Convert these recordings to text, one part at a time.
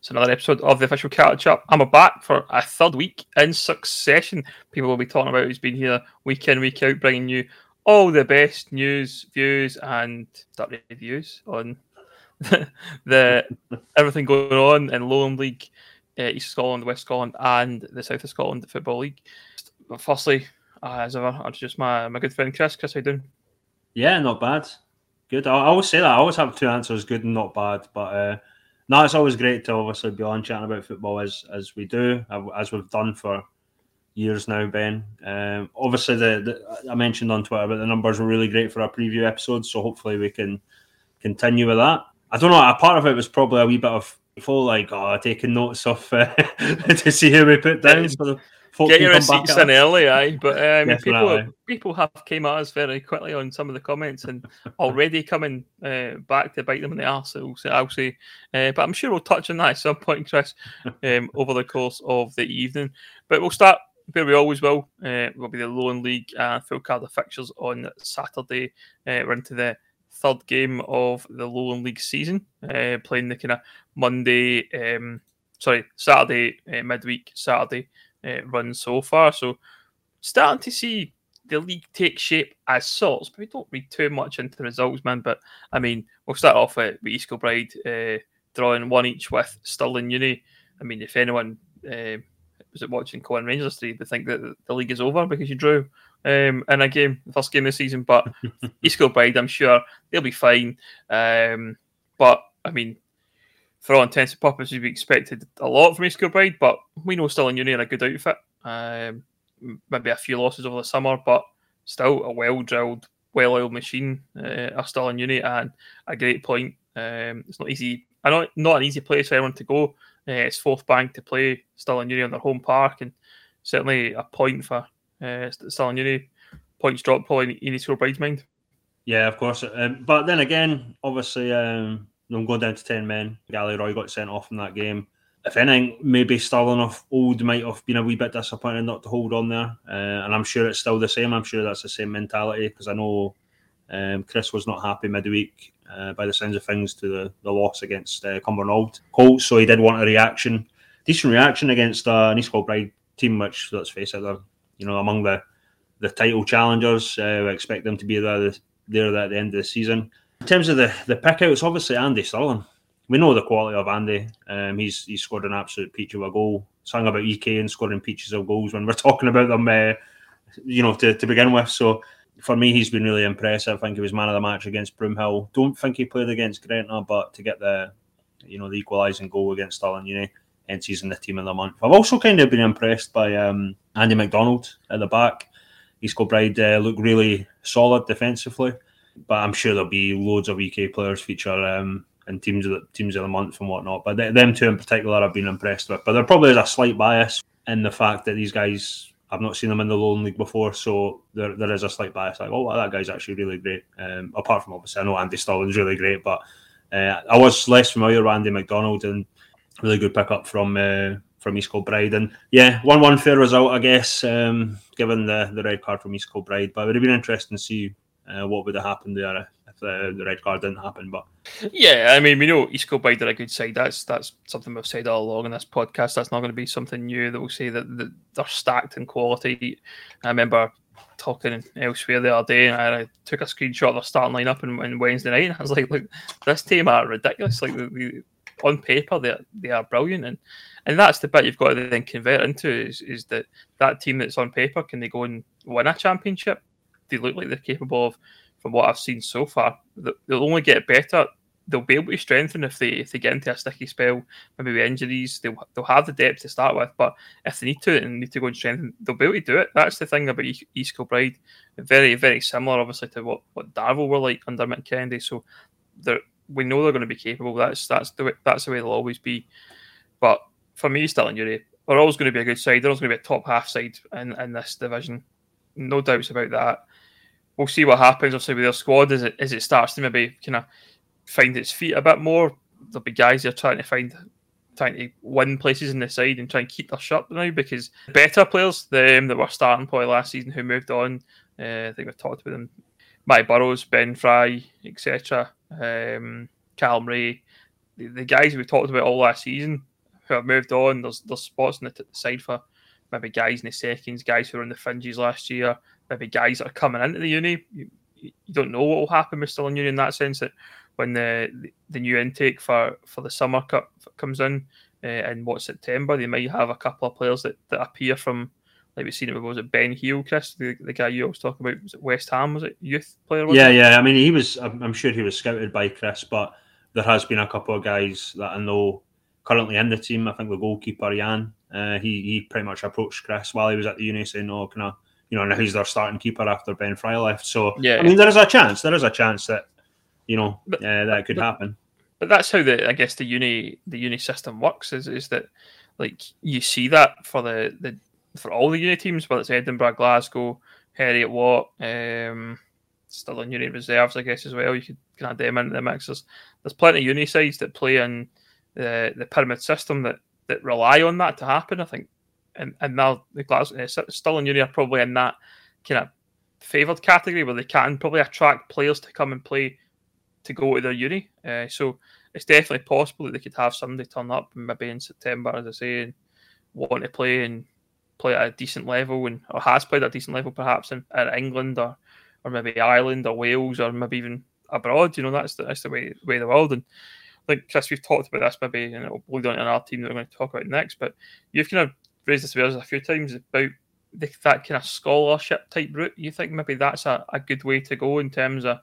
It's another episode of the official catch up. I'm back for a third week in succession. People will be talking about who's been here week in, week out, bringing you all the best news, views, and reviews on the everything going on in Lowland League, uh, East Scotland, West Scotland, and the South of Scotland Football League. But firstly, uh, as ever, I'll introduce my, my good friend Chris. Chris, how you doing? Yeah, not bad. Good. I, I always say that. I always have two answers: good and not bad. But uh, no, it's always great to obviously be on chatting about football as as we do, as we've done for years now, Ben. Um, obviously, the, the, I mentioned on Twitter, but the numbers were really great for our preview episodes. So hopefully, we can continue with that. I don't know. A part of it was probably a wee bit of full like oh, taking notes of uh, to see who we put down. So Get your receipts in early, aye. But um, people people have came at us very quickly on some of the comments and already coming uh, back to bite them in the arse. I'll say, I'll say. Uh, but I'm sure we'll touch on that at some point, Chris, um, over the course of the evening. But we'll start where we always will. Uh, will be the Lowland League uh, full card of fixtures on Saturday. Uh, we're into the third game of the Lowland League season, uh, playing the kind of Monday, um, sorry, Saturday uh, midweek, Saturday uh, run so far. So starting to see the league take shape as sorts, but we don't read too much into the results, man. But I mean, we'll start off with, East Kilbride uh, drawing one each with Stirling Uni. I mean, if anyone uh, was it watching Cohen Rangers today, they think that the league is over because you drew um, in a game, the first game of the season. But East Kilbride, I'm sure they'll be fine. Um, but I mean, for all intents and purposes, we expected a lot from East Kilbride, but we know Stirling Uni are a good outfit. Um, maybe a few losses over the summer, but still a well drilled, well oiled machine. Uh, are Stirling Uni and a great point. Um, it's not easy. I know not an easy place for anyone to go. Uh, it's Forthbank to play Stirling Uni on their home park, and certainly a point for uh, Uni. Points drop probably in East Kilbride's mind. Yeah, of course. Um, but then again, obviously, um, them going down to 10 men. Gally Roy got sent off in that game. If anything, maybe Stirling of old might have been a wee bit disappointed not to hold on there. Uh, and I'm sure it's still the same. I'm sure that's the same mentality because I know um, Chris was not happy midweek uh, by the sounds of things to the, the loss against uh, Cumbernauld Colts. So he did want a reaction, decent reaction against uh, an East Kilbride team, which, let's face it, they're you know among the, the title challengers. Uh, we expect them to be there, there at the end of the season. In terms of the the pickouts, obviously Andy Stirling. We know the quality of Andy. Um, he's he's scored an absolute peach of a goal. Sang about EK and scoring peaches of goals when we're talking about them, uh, you know, to, to begin with. So for me, he's been really impressive. I think he was man of the match against Broomhill. Don't think he played against Gretna, but to get the you know the equalising goal against Stirling you know, hence he's in the team of the month. I've also kind of been impressed by um, Andy McDonald at the back. East Kilbride uh, look really solid defensively but I'm sure there'll be loads of EK players feature um, in teams of the teams of the month and whatnot. But them two in particular, I've been impressed with. But there probably is a slight bias in the fact that these guys. I've not seen them in the Lowland League before, so there, there is a slight bias. Like, oh, well, that guy's actually really great. Um, apart from obviously, I know Andy Stirling's really great, but uh, I was less familiar with Andy McDonald and really good pickup from uh, from East Kilbride. And yeah, one one fair result, I guess, um, given the the red card from East Kilbride. But it would have been interesting to see uh, what would have happened there if the, the red card didn't happen. But yeah, I mean, we know East Kilbride are a good side. That's that's something we've said all along in this podcast. That's not going to be something new that we'll say that, that they're stacked in quality. I remember talking elsewhere the other day, and I took a screenshot of their starting lineup on, on Wednesday night, and I was like, "Look, this team are ridiculous. Like, we, on paper, they they are brilliant, and and that's the bit you've got to then convert into is, is that that team that's on paper can they go and win a championship? They look like they're capable of, from what I've seen so far. They'll only get better. They'll be able to strengthen if they if they get into a sticky spell, maybe with injuries. They'll they'll have the depth to start with, but if they need to and need to go and strengthen, they'll be able to do it. That's the thing about East Kilbride. Very very similar, obviously, to what what Darvel were like under Mick Kennedy. So we know they're going to be capable. That's that's the way, that's the way they'll always be. But for me, Stirling Uni, they're always going to be a good side. They're always going to be a top half side in, in this division. No doubts about that we'll see what happens. Obviously, with their squad as it as it starts to maybe kind of find its feet a bit more. There'll be guys that are trying to find trying to win places in the side and try and keep their shirt now because better players, them that were starting probably last season who moved on. Uh, I think we've talked about them. Mike Burrows, Ben Fry, etc. Um, Callum Ray, the, the, guys we talked about all last season who have moved on. There's there's spots on the t- side for maybe guys in the seconds, guys who were on the fringes last year, maybe guys that are coming into the uni. You, you don't know what will happen with Stirling Uni in that sense that when the the new intake for for the summer cup comes in uh, in what September, they might have a couple of players that, that appear from like we've seen it with was it Ben Heal, Chris, the, the guy you always talk about was it West Ham, was it youth player? yeah, it? yeah. I mean, he was. I'm, I'm sure he was scouted by Chris, but there has been a couple of guys that I know currently in the team. I think the goalkeeper Jan, uh, he he pretty much approached Chris while he was at the uni, saying, "Oh, can I?" You know, now he's their starting keeper after Ben Fry left. So yeah, I mean, there is a chance. There is a chance that you know but, uh, that could but, happen. But that's how the I guess the uni the uni system works. Is is that like you see that for the the for all the uni teams, whether it's Edinburgh, Glasgow, Heriot Watt, um, Stirling uni reserves, I guess as well. You could kind of them into the mix. There's, there's plenty of uni sides that play in the the pyramid system that that rely on that to happen. I think, and and now the Glasgow uh, Stirling uni are probably in that kind of favoured category where they can probably attract players to come and play to go to their uni. Uh, so it's definitely possible that they could have somebody turn up maybe in September, as I say, and want to play and play at a decent level and or has played at a decent level perhaps in, in England or or maybe Ireland or Wales or maybe even abroad. You know, that's the that's the way way of the world. And I think Chris, we've talked about this maybe, and it'll lead on to our team that we're going to talk about next. But you've kind of raised this with us a few times about the, that kind of scholarship type route. You think maybe that's a, a good way to go in terms of uh,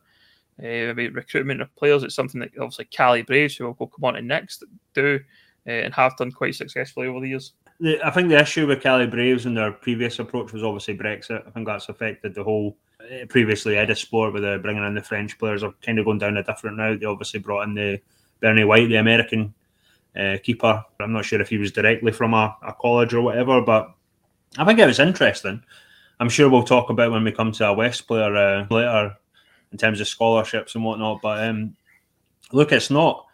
maybe recruitment of players. It's something that obviously Cali Braves, who will come on to next, do uh, and have done quite successfully over the years. I think the issue with Cali Braves and their previous approach was obviously Brexit. I think that's affected the whole uh, previously Edusport with the bringing in the French players are kind of going down a different route. They obviously brought in the Bernie White, the American uh, keeper. I'm not sure if he was directly from a, a, college or whatever, but I think it was interesting. I'm sure we'll talk about when we come to a West player uh, later in terms of scholarships and whatnot. But um, look, it's not,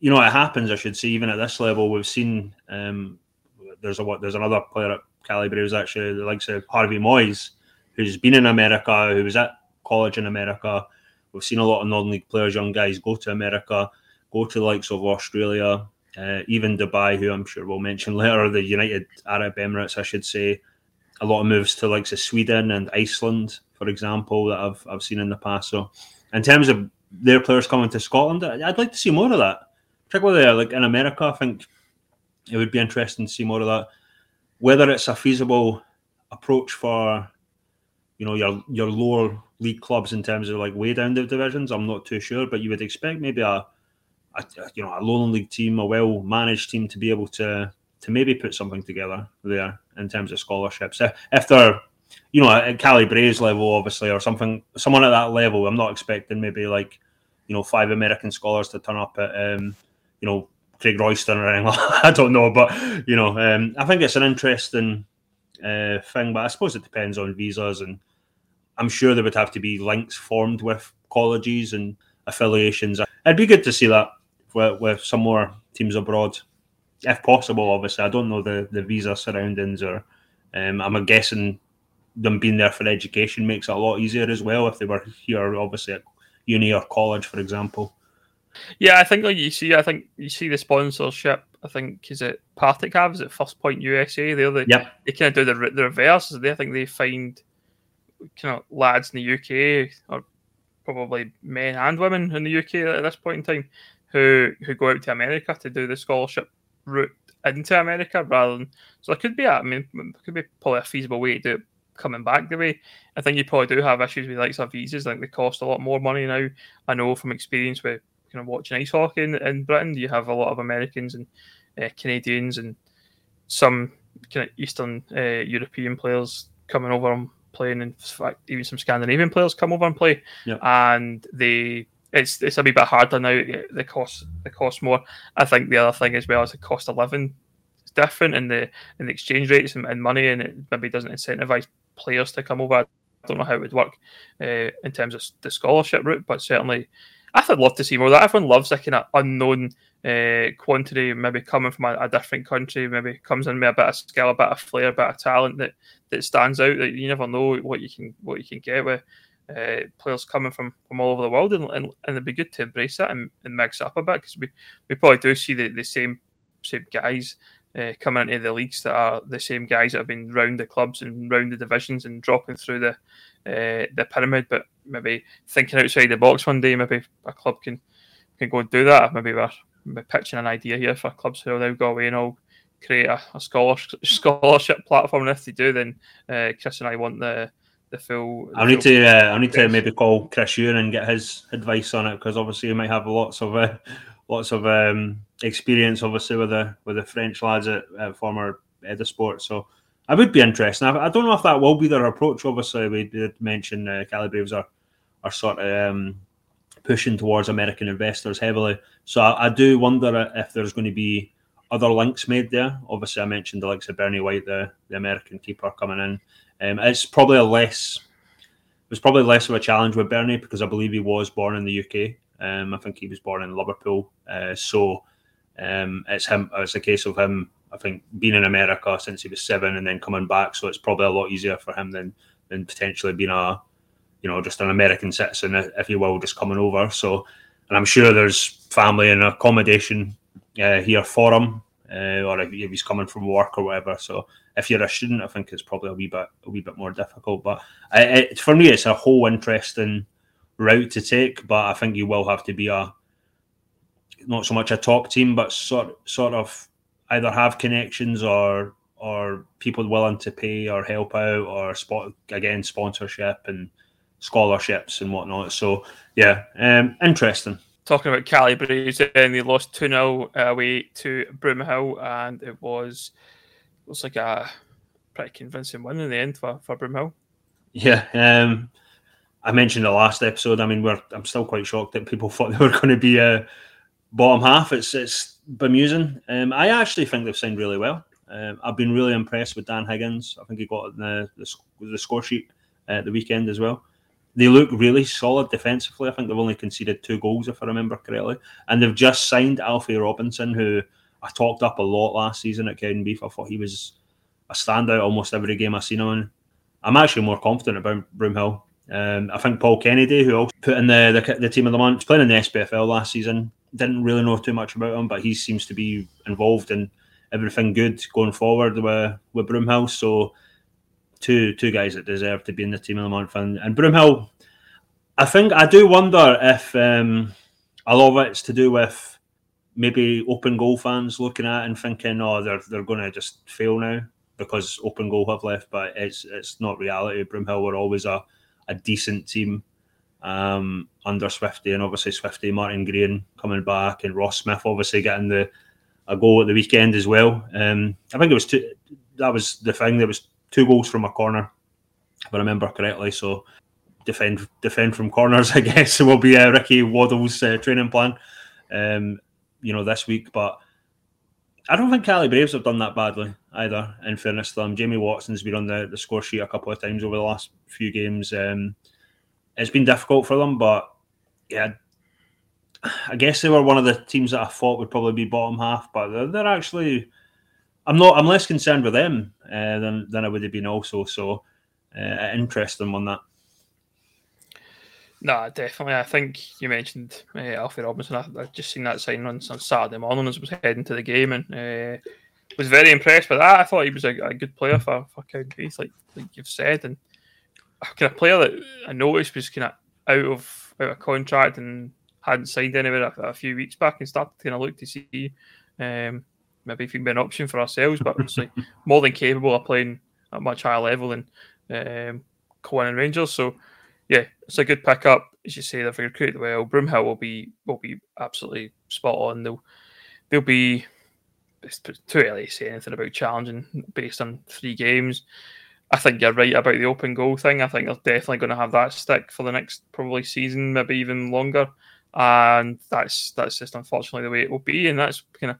you know, it happens. I should say, even at this level, we've seen um, there's a what there's another player at Caley who's actually, the likes of Harvey Moyes, who's been in America, who was at college in America. We've seen a lot of non-league players, young guys, go to America, go to the likes of Australia, uh, even Dubai, who I'm sure we'll mention later, the United Arab Emirates, I should say. A lot of moves to likes of Sweden and Iceland, for example, that I've I've seen in the past. So, in terms of their players coming to Scotland, I'd like to see more of that. Particularly like in America, I think it would be interesting to see more of that. Whether it's a feasible approach for, you know, your your lower league clubs in terms of like way down the divisions, I'm not too sure. But you would expect maybe a, a you know, a lower league team, a well managed team, to be able to to maybe put something together there in terms of scholarships. If, if they're, you know, at Caley Braves level, obviously, or something, someone at that level, I'm not expecting maybe like, you know, five American scholars to turn up at, um, you know, Craigroyston or anything. I don't know, but you know, um, I think it's an interesting uh, thing. But I suppose it depends on visas, and I'm sure there would have to be links formed with colleges and affiliations. It'd be good to see that with, with some more teams abroad, if possible. Obviously, I don't know the the visa surroundings, or um, I'm guessing them being there for education makes it a lot easier as well if they were here, obviously at uni or college, for example. Yeah, I think like you see, I think you see the sponsorship. I think is it Particab, is it First Point USA? They're the yep. they kind of do the the reverse. They I think they find kind of lads in the UK or probably men and women in the UK at this point in time who who go out to America to do the scholarship route into America rather than so it could be a, I mean it could be probably a feasible way to do it coming back the way. I think you probably do have issues with like some visas, like they cost a lot more money now. I know from experience with kind of watching ice hockey in, in Britain, you have a lot of Americans and uh, Canadians and some kind of Eastern uh, European players coming over and playing, and fact, even some Scandinavian players come over and play, and they. It's, it's a wee bit harder now. The cost the cost more. I think the other thing as well is the cost of living is different, and the and the exchange rates and, and money, and it maybe doesn't incentivize players to come over. I don't know how it would work uh, in terms of the scholarship route, but certainly I'd love to see more that. Everyone loves a kind of unknown uh, quantity, maybe coming from a, a, different country, maybe comes in with a bit of skill, a bit of flair, a bit of talent that, that stands out. That you never know what you can what you can get with uh, players coming from, from all over the world, and, and, and it'd be good to embrace that and, and mix up a bit because we, we probably do see the, the same same guys uh, coming into the leagues that are the same guys that have been round the clubs and round the divisions and dropping through the uh, the pyramid. But maybe thinking outside the box one day, maybe a club can can go and do that. Maybe we're, we're pitching an idea here for clubs who now go away and all create a, a scholarship, scholarship platform. And if they do, then uh, Chris and I want the the full. I need to. Uh, I need to maybe call Chris Ewan and get his advice on it because obviously he might have lots of uh, lots of um, experience, obviously with the with the French lads at, at former Edusport. So I would be interested. I, I, don't know if that will be their approach. Obviously, we did mention uh, Cali Braves are are sort of um, pushing towards American investors heavily. So I, I, do wonder if there's going to be other links made there. Obviously, I mentioned the likes of Bernie White, the, the American keeper coming in. Um, it's probably a less it was probably less of a challenge with Bernie because I believe he was born in the UK. Um, I think he was born in Liverpool, uh, so um, it's him. It's a case of him. I think being in America since he was seven and then coming back, so it's probably a lot easier for him than than potentially being a, you know, just an American citizen, if you will, just coming over. So, and I'm sure there's family and accommodation uh, here for him, uh, or if he's coming from work or whatever. So, if you're a student, I think it's probably a wee bit a wee bit more difficult. But it, for me, it's a whole interesting route to take, but I think you will have to be a not so much a top team, but sort sort of either have connections or or people willing to pay or help out or spot again sponsorship and scholarships and whatnot. So yeah, um, interesting. Talking about Cali Braves, and they lost 2 0 away to Broomhill, and it was looks like a pretty convincing win in the end for, for Broomhill. Yeah, um, I mentioned the last episode. I mean, we're I'm still quite shocked that people thought they were going to be a bottom half. It's it's bemusing. Um, I actually think they've signed really well. Um, I've been really impressed with Dan Higgins. I think he got the the, the score sheet at the weekend as well. They look really solid defensively. I think they've only conceded two goals, if I remember correctly. And they've just signed Alfie Robinson, who I talked up a lot last season at Cowdenbeath. I thought he was a standout almost every game I've seen him in. I'm actually more confident about Broomhill um, I think Paul Kennedy, who also put in the, the, the team of the month, playing in the SPFL last season, didn't really know too much about him, but he seems to be involved in everything good going forward with with Broomhill. So two two guys that deserve to be in the team of the month, and, and Broomhill. I think I do wonder if um, a lot of it's to do with maybe open goal fans looking at and thinking, oh, they're they're going to just fail now because open goal have left, but it's it's not reality. Broomhill were always a a decent team um, under Swifty, and obviously Swifty, Martin Green coming back, and Ross Smith obviously getting the a goal at the weekend as well. Um, I think it was two. That was the thing. There was two goals from a corner, if I remember correctly. So defend defend from corners, I guess, will be uh, Ricky Waddle's uh, training plan. Um, you know, this week, but I don't think Cali Braves have done that badly either. In fairness to them, Jamie Watson's been on the, the score sheet a couple of times over the last few games. Um, it's been difficult for them, but yeah, I guess they were one of the teams that I thought would probably be bottom half, but they're, they're actually. I'm not. I'm less concerned with them uh, than than I would have been also. So uh, interesting on that. No, definitely. I think you mentioned uh, Alfie Robinson. I, I just seen that sign on, on Saturday morning as I was heading to the game and uh, was very impressed with that. I thought he was a, a good player for, for County like, like you've said. And kind of player that I noticed was kind of out of out of contract and hadn't signed anywhere a, a few weeks back and started to kind of look to see um, maybe if he'd be an option for ourselves, but obviously more than capable of playing at much higher level than um, Cohen and Rangers. So yeah, it's a good pickup. As you say, they've recruited well. Broomhill will be will be absolutely spot on. They'll they'll be it's too early to say anything about challenging based on three games. I think you're right about the open goal thing. I think they're definitely going to have that stick for the next probably season, maybe even longer. And that's that's just unfortunately the way it will be. And that's kind of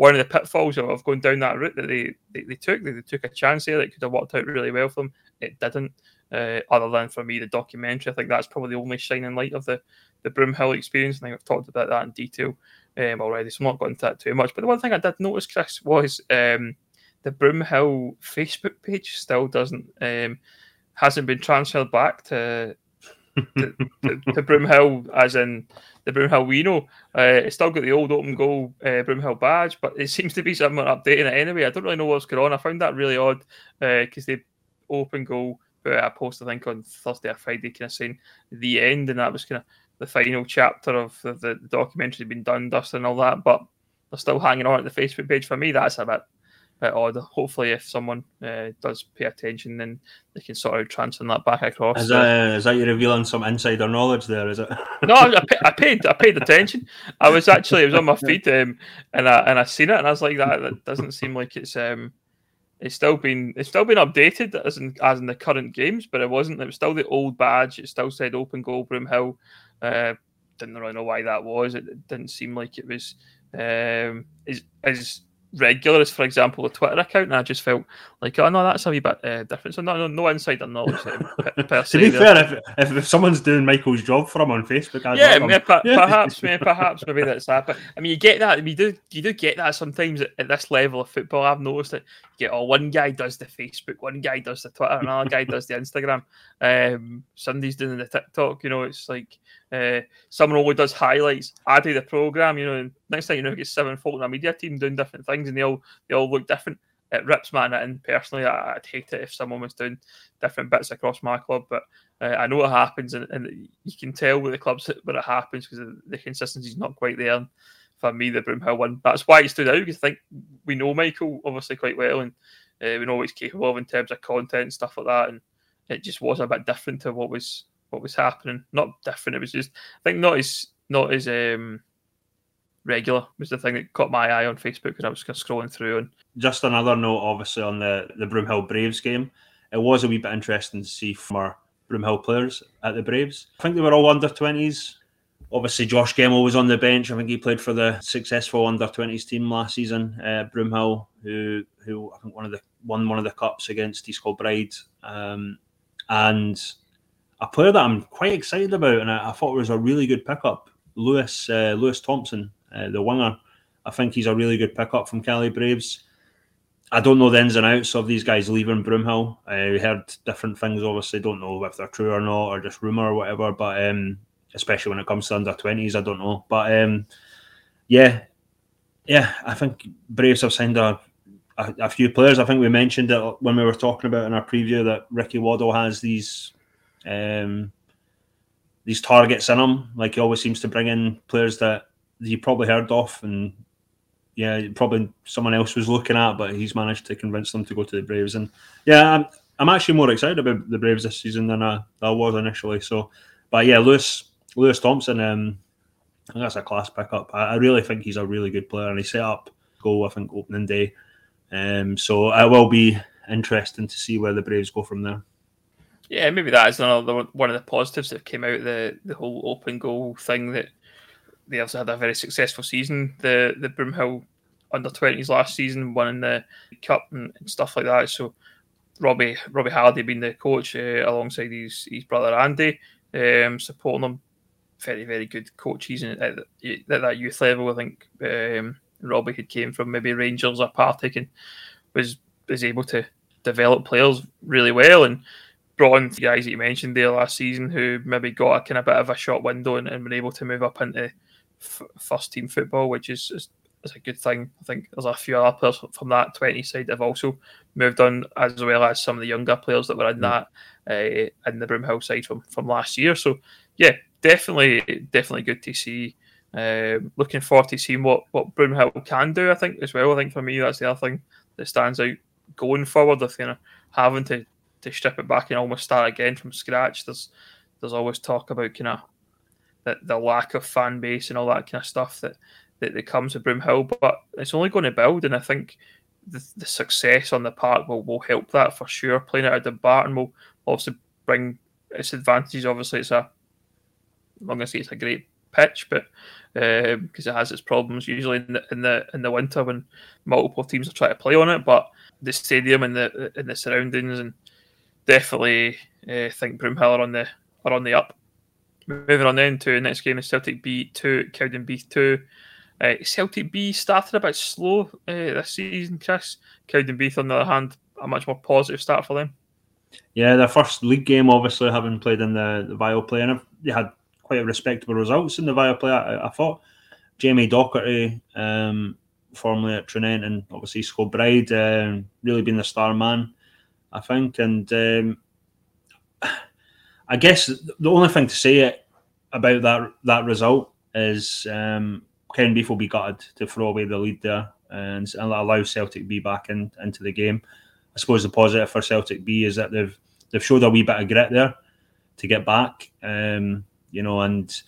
one of the pitfalls of going down that route that they, they, they took. They, they, took a chance there that could have worked out really well for them. It didn't. Uh, other than for me, the documentary, I think that's probably the only shining light of the the Broomhill experience. I think I've talked about that in detail um, already, so I'm not going into that too much. But the one thing I did notice, Chris, was um, the Broomhill Facebook page still doesn't um, hasn't been transferred back to to, to, Broomhill, as in the Broomhill we know. Uh, it's still got the old open goal uh, Broomhill badge, but it seems to be someone updating it anyway. I don't really know what's going on. I found that really odd because uh, they open goal put out a post I think on Thursday or Friday, kind of saying the end, and that was kind of the final chapter of the, the documentary being done, dust and all that. But they're still hanging on at the Facebook page. For me, that's a bit bit odd. Hopefully, if someone uh, does pay attention, then they can sort of transfer that back across. Is that, is that you revealing some insider knowledge there? Is it? no, I, I, paid I paid attention. I was actually it was on my feed um, and I and I seen it and I was like that. That doesn't seem like it's um it's still been it's still been updated as in as in the current games, but it wasn't. It was still the old badge. It still said Open Goal Broomhill. Uh, didn't really know why that was. It, it didn't seem like it was um, as as regular as, for example, a Twitter account, and I just felt like, oh no, that's a wee bit uh, different. So no, no, no insider knowledge per, per se. to be fair, if, if, if, someone's doing Michael's job for him on Facebook, I'd yeah, maybe, perhaps, maybe, perhaps, maybe that's that. But I mean, you get that. You do, you do get that sometimes at, at this level of football. I've noticed that you get, oh, one guy does the Facebook, one guy does the Twitter, another guy does the Instagram. Um, Sunday's doing the TikTok. You know, it's like uh, someone only does highlights. I do the program. You know, next thing you know, you get seven folk in a media team doing different things, and they all they all look different. It rips man and personally, I, would hate it if someone was doing different bits across my club. But uh, I know it happens, and, and, you can tell with the clubs where it happens because the consistency is not quite there. For me, the Broomhill one, that's why it stood out because I think we know Michael obviously quite well, and uh, we know what he's capable of in terms of content and stuff like that. And it just was a bit different to what was what was happening. Not different. It was just I think not as not as um, regular was the thing that caught my eye on Facebook when I was scrolling through. And just another note, obviously on the the Broomhill Braves game, it was a wee bit interesting to see from our Broomhill players at the Braves. I think they were all under twenties. Obviously, Josh Gemmell was on the bench. I think he played for the successful under twenties team last season. Uh, Broomhill, who who I think one of the won one of the cups against East Kilbride, um, and a player that I'm quite excited about, and I, I thought was a really good pickup, Lewis uh, Lewis Thompson, uh, the winger. I think he's a really good pickup from Cali Braves. I don't know the ins and outs of these guys leaving Broomhill. I uh, heard different things. Obviously, don't know if they're true or not, or just rumor or whatever. But um, especially when it comes to under twenties, I don't know. But um, yeah, yeah, I think Braves have signed a, a, a few players. I think we mentioned it when we were talking about in our preview that Ricky Waddle has these um, these targets in him. Like he always seems to bring in players that you probably heard of, and yeah, probably someone else was looking at, but he's managed to convince them to go to the Braves. And yeah, I'm, I'm actually more excited about the Braves this season than I, I was initially. So, but yeah, Lewis Lewis Thompson, um, I think that's a class pickup. I, I really think he's a really good player, and he set up goal I think opening day. Um, so it will be interesting to see where the Braves go from there. Yeah, maybe that is another one of the positives that came out the the whole open goal thing that they also had a very successful season. The the Broomhill under twenties last season, winning the cup and, and, stuff like that. So Robbie Robbie Hardy being the coach uh, alongside his his brother Andy, um, supporting them. Very very good coaches at, at, at that youth level. I think um, Robbie had came from maybe Rangers or Partick and was was able to develop players really well and brought in the guys that you mentioned there last season who maybe got a kind of bit of a short window and, and were able to move up into f- first team football, which is, is, is a good thing. I think there's a few other players from that 20 side that have also moved on, as well as some of the younger players that were in mm. that uh, in the Broomhill side from, from last year. So, yeah, definitely, definitely good to see. Uh, looking forward to seeing what what Broomhill can do. I think as well. I think for me that's the other thing that stands out going forward. If you know having to to strip it back and almost start again from scratch. There's there's always talk about kind of the, the lack of fan base and all that kind of stuff that, that, that comes with Broomhill, but it's only going to build, and I think the, the success on the park will, will help that for sure. Playing it at Dumbarton will also bring its advantages. Obviously, it's a I'm going to say it's a great pitch, but because um, it has its problems usually in the in the in the winter when multiple teams are trying to play on it. But the stadium and the and the surroundings and definitely uh, think Broomhill are on the are on the up. Moving on then to the next game is Celtic B two, Cowdenbeath two. Uh, Celtic B started a bit slow uh, this season, Chris. Cowdenbeath, on the other hand, a much more positive start for them. Yeah, their first league game, obviously, having played in the, the Viaplay, and they had quite respectable results in the Viaplay, I, I thought. Jamie Docherty, um, formerly at Tranent, and obviously Scott Bride, um, really been the star man, I think. And um, I guess the only thing to say about that that result is um, Cowdenbeath will be gutted to throw away the lead there and, and allow Celtic B back in, into the game. I suppose the positive for Celtic B is that they've they've showed a wee bit of grit there to get back. Um, you know, and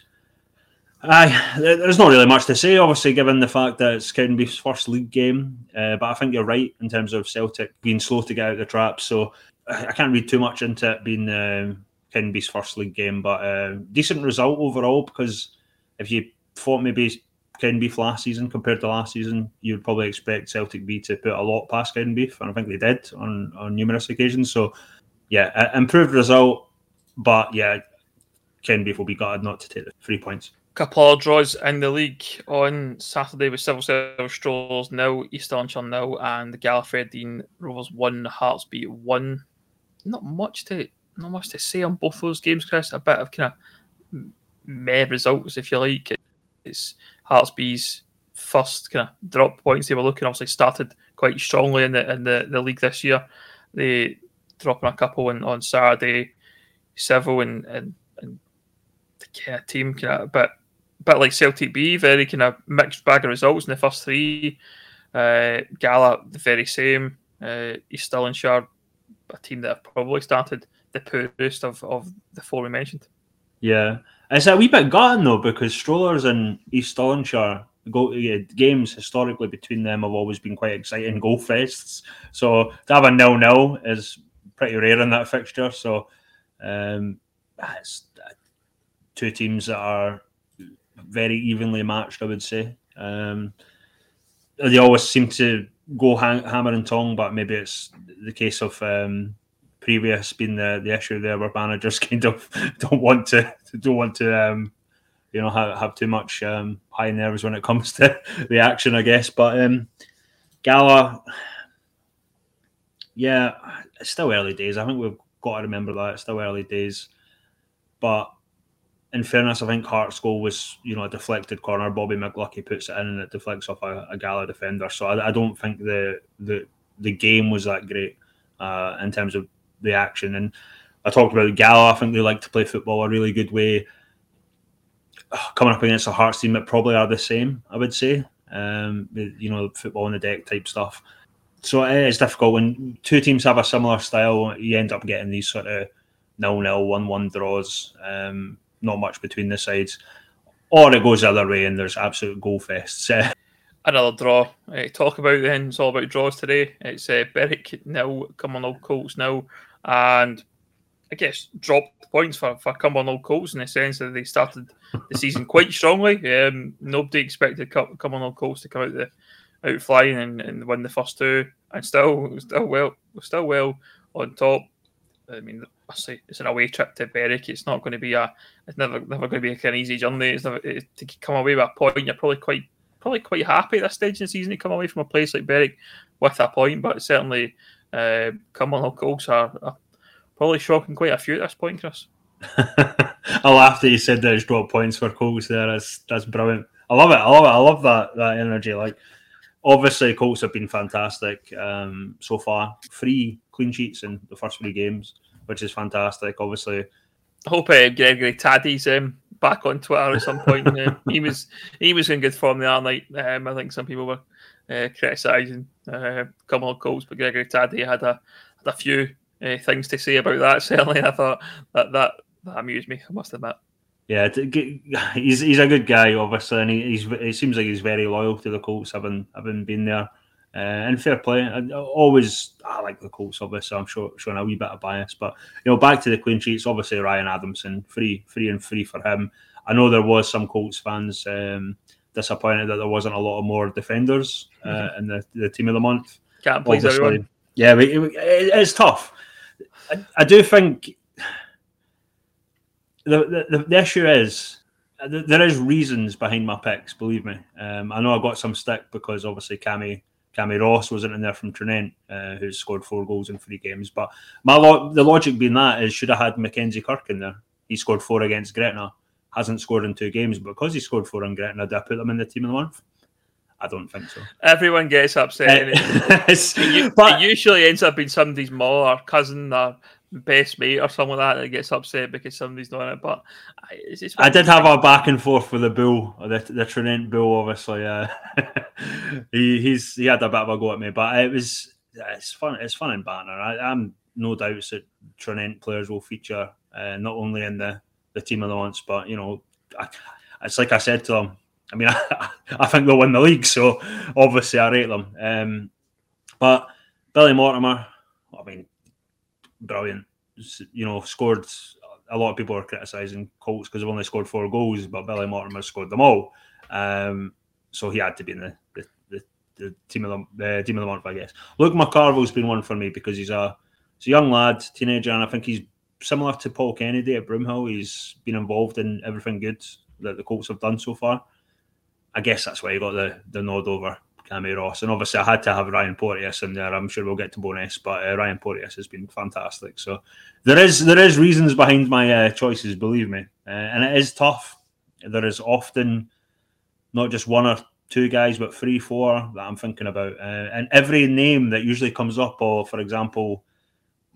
I there's not really much to say, obviously, given the fact that it's Cowdenbeath's first league game. Uh, but I think you're right in terms of Celtic being slow to get out of the trap. So I can't read too much into it being uh, Cowdenbeath's first league game, but uh, decent result overall because if you thought maybe Cowdenbeath last season compared to last season, you would probably expect Celtic B to put a lot past Cowdenbeath, and I think they did on, on numerous occasions. So, yeah, improved result, but yeah, Cowdenbeath will be gutted not to take the three points. Couple of draws in the league on Saturday with Civil Service Strollers nil, East Lanarkshire nil, and the Gala Fairydean Rovers one, Hearts B one. Not much to not much to say on both those games, Chris. A bit of kind of meh results, if you like. It's Hearts first kind of drop points they were looking obviously started quite strongly in the in the, the league this year. They dropping a couple in, on Saturday, Civil and, and, of team kind of a bit, bit like Celtic B, very kind of mixed bag of results in the first three. Uh, Gala the very same. Uh, East Stirlingshire, a team that have probably started the poorest of, of the four we mentioned. Yeah, it's a wee bit gutting though because Strollers and East Stirlingshire go yeah, games historically between them have always been quite exciting goal fests. So to have a nil nil is pretty rare in that fixture. So um, it's two teams that are very evenly matched, I would say. Um, they always seem to go hang, hammer and tong, but maybe it's the case of um, previous being the, the issue there where managers kind of don't want to don't want to um, you know have, have too much um, high nerves when it comes to the action, I guess. But um, Gala, yeah, it's still early days. I think we've got to remember that it's still early days. But in fairness, I think Hart's goal was you know a deflected corner. Bobby McLucky puts it in and it deflects off a, a Gala defender. So I, I, don't think the the the game was that great uh, in terms of the action. And I talked about Gala. I think they like to play football a really good way. Coming up against a Hearts team that probably are the same, I would say. Um, you know, football on the deck type stuff. So it is difficult when two teams have a similar style. You end up getting these sort of nil-nil, one-one draws. Um, not much between the sides, or it goes the other way and there's absolute goal fests. Another draw. Uh, talk about then. It's all about draws today. It's uh, Berwick nil, Cumbernauld Colts nil, and I guess dropped points for, for Cumbernauld Colts in the sense that they started the season quite strongly. Um, nobody expected Cumbernauld Colts to come out the out flying and, and win the first two, and still still well still well on top. I mean, it's an away trip to Berwick. It's not going to be a. It's never never going to be an easy journey. It's never it, to come away with a point. You're probably quite probably quite happy at this stage in the season to come away from a place like Berwick with a point. But certainly, uh, Cumbernauld Colts are, are probably shocking quite a few at this point, Chris. I laughed that you said that it's dropped points for Colts there. That's that's brilliant. I love it. I love it. I love that that energy. Like obviously Colts have been fantastic um, so far. Three clean sheets in the first three games, which is fantastic. Obviously, I hope uh, Gregory Taddy's um, back on Twitter at some point. uh, he was he was in good form the other night. Um, I think some people were uh, criticising uh, Cumbernauld Colts, but Gregory Taddy had a had a few uh, things to say about that. Certainly, I thought that that, that amused me. I must admit. Yeah, he's he's a good guy, obviously, and he's he seems like he's very loyal to the Colts, having having been there. Uh, and fair play. I always I like the Colts, obviously. I'm sure showing a wee bit of bias, but you know, back to the clean sheets. Obviously, Ryan Adamson, free, free and free for him. I know there was some Colts fans um, disappointed that there wasn't a lot of more defenders uh, mm-hmm. in the, the team of the month. Can't please obviously, everyone. Yeah, it, it, it's tough. I, I do think the, the, the issue is there is reasons behind my picks. Believe me, um, I know I got some stick because obviously Cammy Cammy Ross wasn't in there from Tranent, uh, who's scored four goals in three games. But my lo- the logic being that is should have had Mackenzie Kirk in there. He scored four against Gretna, hasn't scored in two games, but because he scored four in Gretna, did I put them in the team of the month? I don't think so. Everyone gets upset. it, it, but, it usually ends up being somebody's mom or cousin or best mate or someone like that that gets upset because somebody's not in it. But I did have a back and forth with the bull, the the Tranent bull. Obviously, uh, he he's he had a bit of a go at me, but it was it's fun. It's fun in banter. I, am no doubts that Tranent players will feature uh, not only in the the team of the month, but you know, I, it's like I said to them. I mean, I, I think they'll win the league, so obviously I rate them. Um, but Billy Mortimer, I brilliant. You know, scored. A lot of people are criticising Colts because they've only scored four goals, but Billy Mortimer scored them all. Um, so he had to be in the, the, the, the team of the team of the month, I guess. Luke McCarville's been one for me because he's a he's a young lad, teenager, and I think he's similar to Paul Kennedy at Broomhill. He's been involved in everything good that the Colts have done so far. I guess that's why he got the, the nod over Cammy Ross. And obviously, I had to have Ryan Porteous in there. I'm sure we'll get to Bo'ness, but uh, Ryan Porteous has been fantastic. So there is there is reasons behind my uh, choices, believe me, uh, and it is tough. There is often not just one or two guys, but three, four that I'm thinking about, uh, and every name that usually comes up, or for example,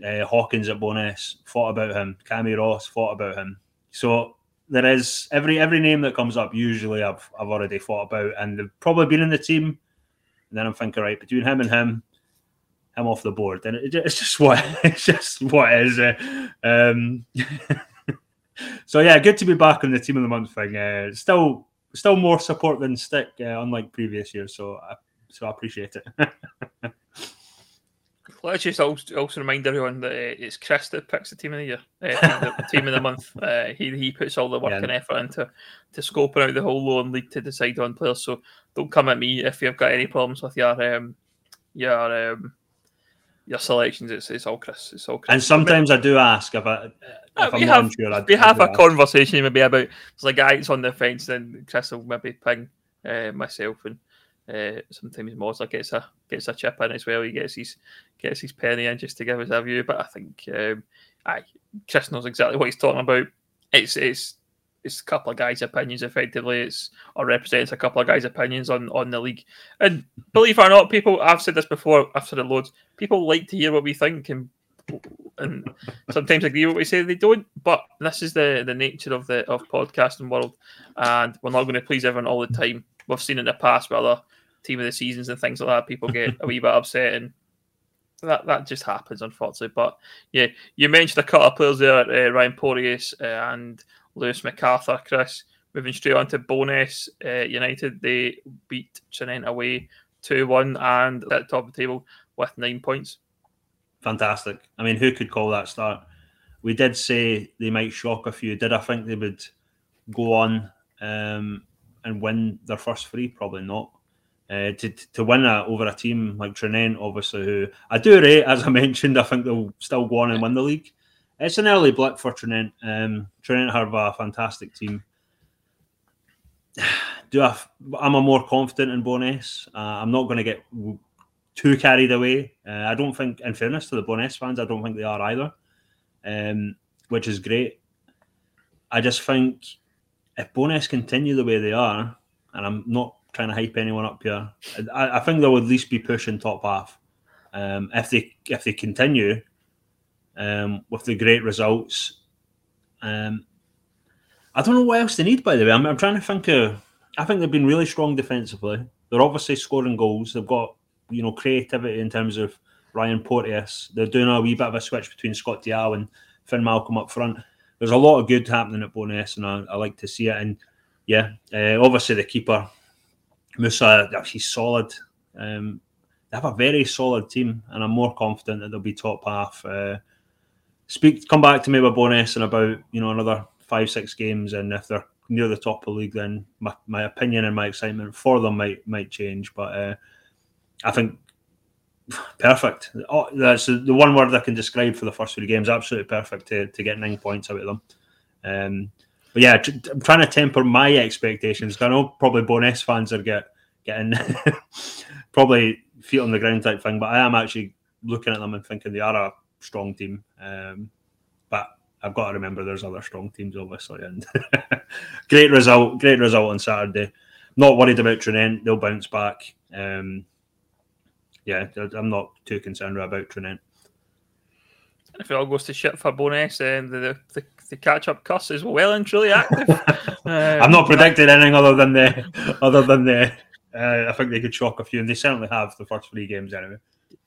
uh, Hawkins at Bo'ness, thought about him. Cammy Ross thought about him. So there is every every name that comes up. Usually, I've I've already thought about, and they've probably been in the team. And then I'm thinking, right, between him and him, him off the board. And it, it's just what it's just what it is. Uh, um, so yeah, good to be back on the team of the month thing. Uh, still, still more support than stick, uh, unlike previous years. So, I, so I appreciate it. Let's just also, also remind everyone that uh, it's Chris that picks the team of the year, uh, the team of the month. Uh, he he puts all the work yeah. and effort into to scoping out the whole Lowland league to decide on players. So don't come at me if you've got any problems with your um, your um, your selections. It's, it's all Chris. It's all Chris. And sometimes I do ask if I. If we have, unsure, I, we I have a ask. conversation maybe about there's a guy that's on the fence, then Chris will maybe ping uh, myself and uh, sometimes Mosler gets a gets a chip in as well. He gets his gets his penny in just to give us a view. But I think um, I Chris knows exactly what he's talking about. It's it's it's a couple of guys' opinions effectively. It's or represents a couple of guys' opinions on on the league. And believe it or not, people I've said this before. I've said it loads. People like to hear what we think and and sometimes agree with what we say. They don't, but this is the the nature of the of podcasting world, and we're not going to please everyone all the time. We've seen in the past with other team of the seasons and things like that, people get a wee bit upset, and that that just happens, unfortunately. But yeah, you mentioned a couple of players there, uh, Ryan Porteous and Lewis MacArthur, Chris. Moving straight on to Bo'ness uh, United, they beat Tranent away 2 1 and at the top of the table with nine points. Fantastic. I mean, who could call that start? We did say they might shock a few. Did I think they would go on um, and win their first three? Probably not. Uh, to to win that over a team like Tranent, obviously, who I do rate, as I mentioned, I think they'll still go on and win the league. It's an early blip for Tranent. Um, Tranent have a fantastic team. Do? I'm a more confident in Bo'ness. Uh, I'm not going to get too carried away. Uh, I don't think, in fairness to the Bo'ness fans, I don't think they are either, um, which is great. I just think if Bo'ness continue the way they are, and I'm not trying to hype anyone up here. I, I think they'll at least be pushing top half. Um, if they if they continue um, with the great results, um, I don't know what else they need. By the way, I'm, I'm trying to think of. I think they've been really strong defensively. They're obviously scoring goals. They've got you know creativity in terms of Ryan Porteous. They're doing a wee bit of a switch between Scott Diao and Finn Malcolm up front. There's a lot of good happening at Bo'ness, and I, I like to see it. And yeah, uh, obviously the keeper Musa, he's solid. Um, they have a very solid team, and I'm more confident that they'll be top half. Uh, speak, come back to me with Bo'ness in about you know another five six games, and if they're near the top of the league, then my, my opinion and my excitement for them might might change. But uh, I think perfect. Oh, that's the one word I can describe for the first three games. Absolutely perfect to, to get nine points out of them. Um, but yeah, I'm trying to temper my expectations. I know probably Bo'ness fans are get getting probably feet on the ground type thing. But I am actually looking at them and thinking they are a strong team. Um, but I've got to remember there's other strong teams, obviously. And great result, great result on Saturday. Not worried about Tranent; they'll bounce back. Um, yeah, I'm not too concerned about Tranent. If it all goes to shit for Bo'ness, then the, the, the catch up cuss is well and truly active. um, I'm not predicting anything other than the other than the. Uh, I think they could shock a few, and they certainly have the first three games anyway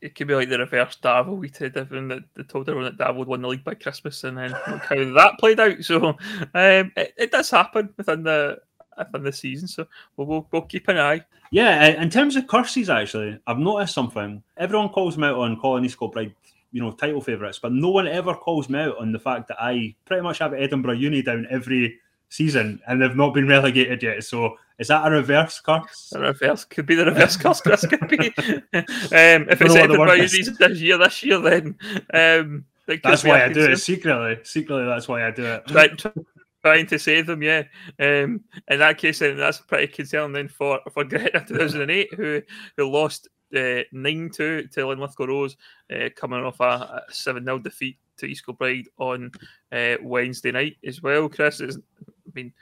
it could be like the reverse Davo we did, and that they told everyone that Davo win the league by Christmas, and then look how that played out. So um, it, it, does happen within the within the season. So we'll, we'll, we'll keep an eye. Yeah, in terms of curses, actually, I've noticed something. Everyone calls me out on calling East Kilbride, you know, title favourites, but no one ever calls me out on the fact that I pretty much have Edinburgh Uni down every season, and they've not been relegated yet. So is that a reverse curse? A reverse could be the reverse curse. Chris could be. um, if it's Edinburgh Uni's this year, this year, then um, that's why I do it secretly. Secretly, that's why I do it. Right, trying to save them, yeah. Um, in that case, then that's pretty concerning then for for Gretna 2008, who who lost uh, nine two to Linlithgow Rose, uh, coming off a seven 0 defeat to East Kilbride on uh, Wednesday night as well. Chris, is, Mean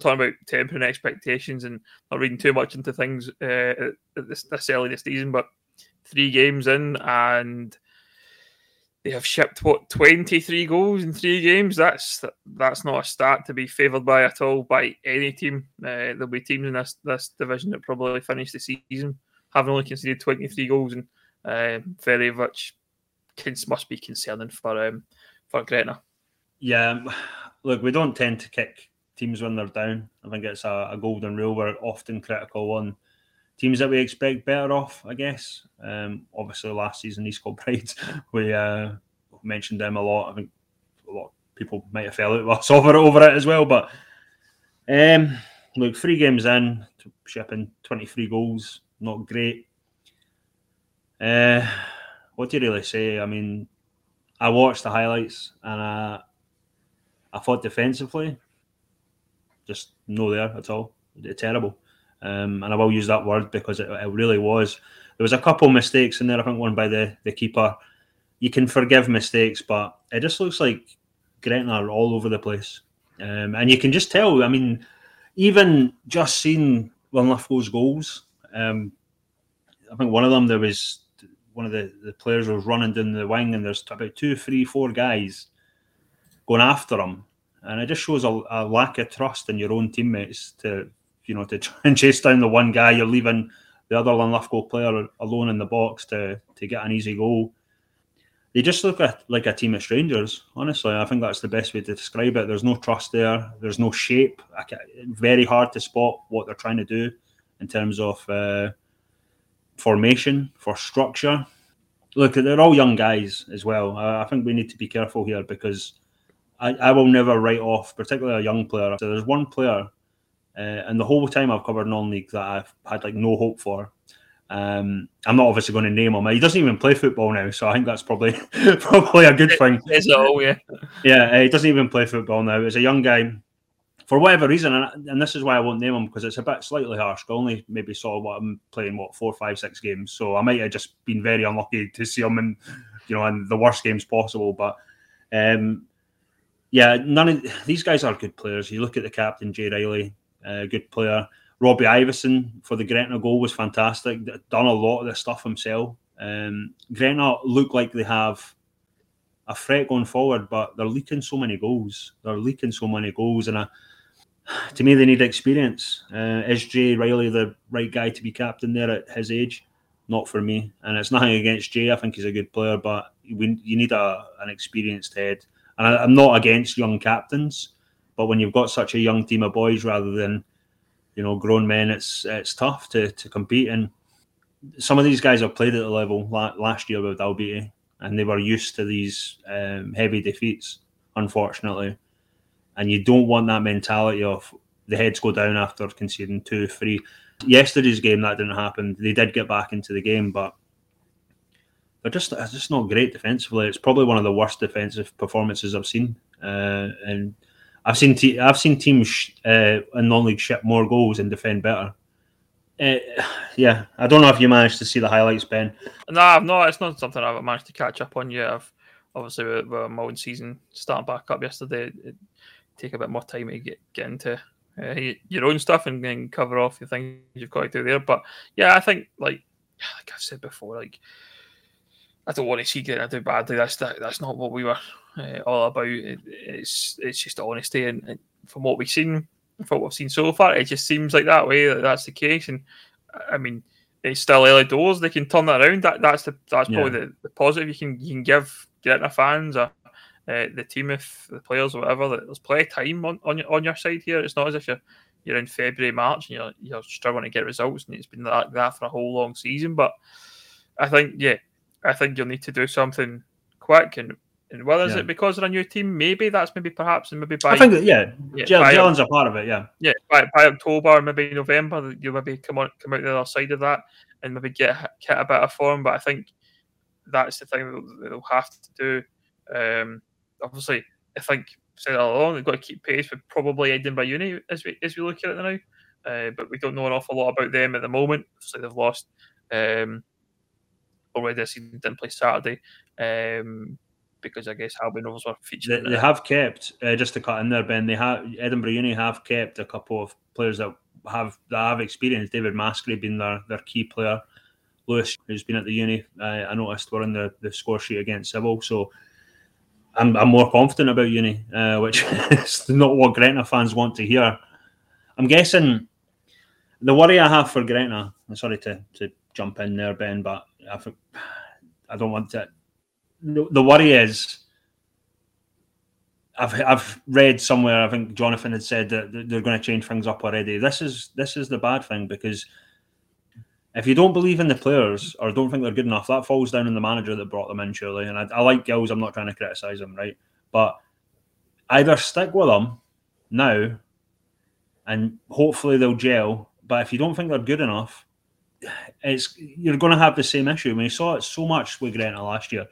talking about tempering expectations and not reading too much into things uh, this, this early this season, but three games in and they have shipped what 23 goals in three games. That's that's not a start to be favoured by at all by any team. Uh, there'll be teams in this this division that probably finish the season having only conceded 23 goals, and uh, very much kids must be concerning for um, for Gretna. Yeah, look, we don't tend to kick teams when they're down. I think it's a, a golden rule. We're often critical on teams that we expect better off, I guess. Um, obviously, last season, East Kilbride, we uh, mentioned them a lot. I think a lot of people might have fell out with us over, over it as well. But um, look, three games in, shipping 23 goals, not great. Uh, what do you really say? I mean, I watched the highlights and I, I thought defensively, just no there at all. Terrible. Um, and I will use that word because it, it, really was. There was a couple mistakes in there. I think one by the, the keeper. You can forgive mistakes, but it just looks like Gretna are all over the place. Um, and you can just tell. I mean, even just seeing Linlithgow's goals, um, I think one of them there was one of the, the players was running down the wing, and there's about two, three, four guys going after him and it just shows a, a, lack of trust in your own teammates to you know to try and chase down the one guy you're leaving the other Linlithgow player alone in the box to to get an easy goal. They just look at, like a team of strangers. Honestly, I think that's the best way to describe it. There's no trust there. There's no shape. Very hard to spot what they're trying to do in terms of uh, formation for structure. Look, they're all young guys as well. I think we need to be careful here because I, I will never write off, particularly a young player. So there's one player, uh, and the whole time I've covered non-league that I've had like no hope for. Um, I'm not obviously going to name him. He doesn't even play football now, so I think that's probably probably a good thing. Is all, yeah. Yeah, he doesn't even play football now. He's a young guy. For whatever reason, and, and this is why I won't name him because it's a bit slightly harsh. I only maybe saw what I'm playing, what four, five, six games, so I might have just been very unlucky to see him in, you know, in the worst games possible. But um, yeah, none of these guys are good players. You look at the captain, Jay Riley, uh, good player. Robbie Iverson for the Gretna goal was fantastic. Done a lot of the stuff himself. Um, Gretna look like they have a threat going forward, but they're leaking so many goals. They're leaking so many goals, and a, to me, they need experience. Uh, is Jay Riley the right guy to be captain there at his age? Not for me. And it's nothing against Jay. I think he's a good player, but we, you need a, an experienced head and I, am not against young captains, but when you've got such a young team of boys rather than you know grown men, it's it's tough to to compete. And some of these guys have played at the level last year with Dalbeattie, and they were used to these um, heavy defeats, unfortunately. And you don't want that mentality of the heads go down after conceding two, three. Yesterday's game that didn't happen. They did get back into the game, but they're just they're just not great defensively. It's probably one of the worst defensive performances I've seen, uh, and I've seen te- I've seen teams uh, in non-league ship more goals and defend better. uh, yeah, I don't know if you managed to see the highlights, Ben. No, I've not. It's not something I've managed to catch up on yet. I've obviously with, with my own season starting back up yesterday. It take a bit more time to get get into uh, your own stuff and, and cover off the things you've got to do there. But yeah, I think like like I've said before, like I don't want to see Gretna do badly. That's that, that's not what we were uh, all about. It, it's it's just honesty, and, and, from what we've seen, from what we've seen so far, it just seems like that way that that's the case. And I mean, it's still early doors. They can turn that around. That that's the that's probably yeah. the, the positive you can you can give Gretna the fans or uh, the team, if the players or whatever. That there's plenty of time on on your, on your side here. It's not as if you're you're in February, March, and you're you're struggling to get results, and it's been like that for a whole long season. But I think, yeah, I think you'll need to do something quick and. And whether yeah. is it because they're a new team? Maybe that's maybe perhaps and maybe by I think that, yeah, yeah Jalen's a part of it. Yeah, yeah. By, by October, maybe November, you'll maybe come on come out the other side of that and maybe get get a bit of form. But I think that's the thing that they'll have to do. Um, obviously, I think said all along they've got to keep pace with probably Edinburgh Uni as we as we look at it now. Uh, but we don't know an awful lot about them at the moment. So they've lost um, already this season, didn't play Saturday um, because I guess Albion Rovers were featured. They, they have kept uh, just to cut in there, Ben. They have Edinburgh Uni have kept a couple of players that have that have experience. David Maskery being their their key player. Lewis, who's been at the uni, uh, I noticed were in the, the score sheet against Civil. So I'm, I'm more confident about uni, uh, which is not what Gretna fans want to hear. I'm guessing the worry I have for Gretna, I'm sorry to, to jump in there, Ben, but I, think, I don't want to. The, worry is I've I've read somewhere. I think Jonathan had said that they're going to change things up already. This is this is the bad thing because if you don't believe in the players or don't think they're good enough, that falls down on the manager that brought them in, surely. And I, I like Gills. I'm not trying to criticise him, right? But either stick with them now, and hopefully they'll gel. But if you don't think they're good enough, it's you're going to have the same issue. I mean, you saw it so much with Gretna last year.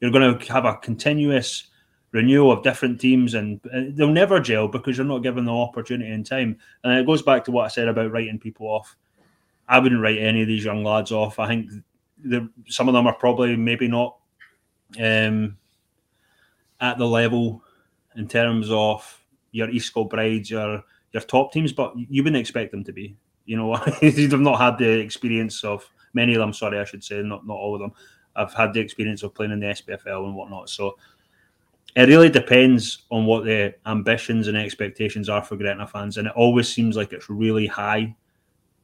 You're going to have a continuous renewal of different teams, and they'll never gel because you're not given the opportunity and time. And it goes back to what I said about writing people off I wouldn't write any of these young lads off. I think the, some of them are probably maybe not um, at the level in terms of your East Kilbrides, your your top teams, but you wouldn't expect them to be. You know, they've not had the experience of many of them. Sorry, I should say, not not all of them. I've had the experience of playing in the SPFL and whatnot. So it really depends on what the ambitions and expectations are for Gretna fans, and it always seems like it's really high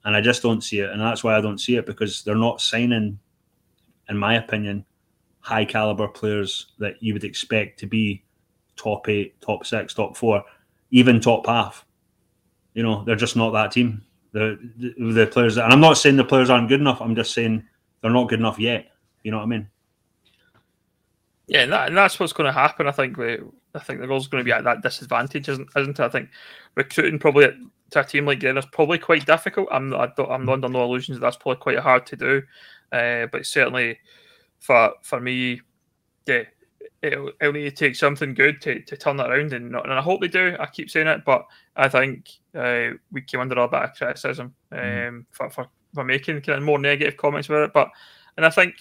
and I just don't see it, and that's why I don't see it because they're not signing, in my opinion, high caliber players that you would expect to be top eight, top six, top four, even top half. You know, they're just not that team. The, the, the players, and I'm not saying the players aren't good enough. I'm just saying they're not good enough yet. You know what I mean? Yeah, and, that, and that's what's going to happen. I think. we, I think they're always going to be at that disadvantage, isn't, isn't it? I think recruiting probably to a team like Glenn is probably quite difficult. I'm I don't, I am under no illusions that that's probably quite hard to do, uh, but certainly for for me, yeah, it'll, it'll need to take something good to, to turn that around, and, and I hope they do. I keep saying it, but I think uh, we came under a bit of criticism mm. um, for, for for making kind of more negative comments about it, but and I think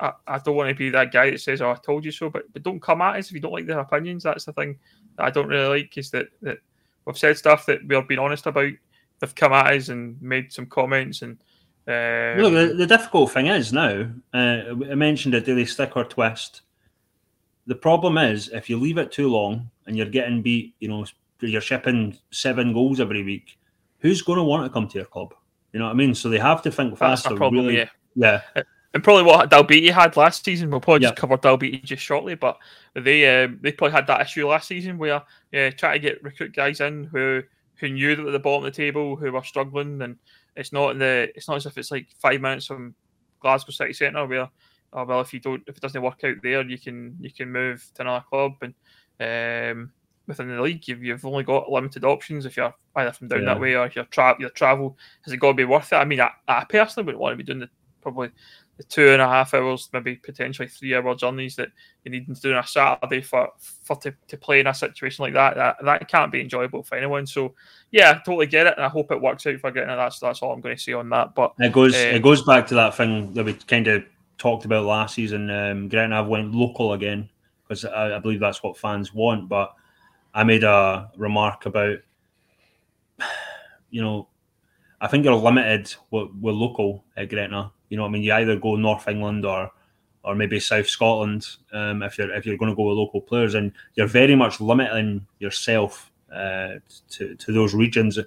I, I, don't want to be that guy that says, "Oh, I told you so," but but don't come at us if you don't like their opinions. That's the thing that I don't really like is that that we've said stuff that we've been honest about. They've come at us and made some comments and. Uh, Look, the, the, difficult thing is now. Uh, I mentioned a daily stick or twist. The problem is if you leave it too long and you're getting beat, you know, you're shipping seven goals every week. Who's going to want to come to your club? You know what I mean? So they have to think. That's problem, really, yeah. Yeah. And probably what Dalbeattie had last season. We'll probably just cover Dalbeattie just shortly, but they um, they probably had that issue last season where yeah, try to get recruit guys in who who knew that at the bottom of the table who were struggling, and it's not the it's not as if it's like five minutes from Glasgow City Centre where oh well if you don't if it doesn't work out there you can you can move to another club and um, within the league you've, you've only got limited options if you're either from down yeah. that way or your tra- your travel has it got to be worth it? I mean I, I personally wouldn't want to be doing the probably the two and a half hours, maybe potentially three hour journeys that you need to do on a Saturday for for to, to play in a situation like that, that that can't be enjoyable for anyone. So yeah, I totally get it, and I hope it works out for getting it. That's that's all I'm going to say on that. But it goes um, it goes back to that thing that we kind of talked about last season. Um, Grant and I went local again because I, I believe that's what fans want. But I made a remark about you know I think you're limited with, with local at Gretna. You know, I mean, you either go North England or or maybe South Scotland um, if you're if you're going to go with local players, and you're very much limiting yourself uh, to to those regions.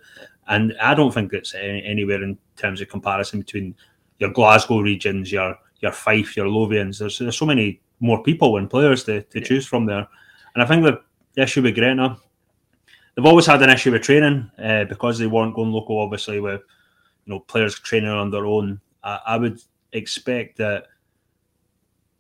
And I don't think it's any, anywhere in terms of comparison between your Glasgow regions, your your Fife, your Lothians. There's, there's so many more people and players to, to choose from there. And I think the issue with Gretna they've always had an issue with training uh, because they weren't going local. Obviously, with you know players training on their own, I, I, would expect that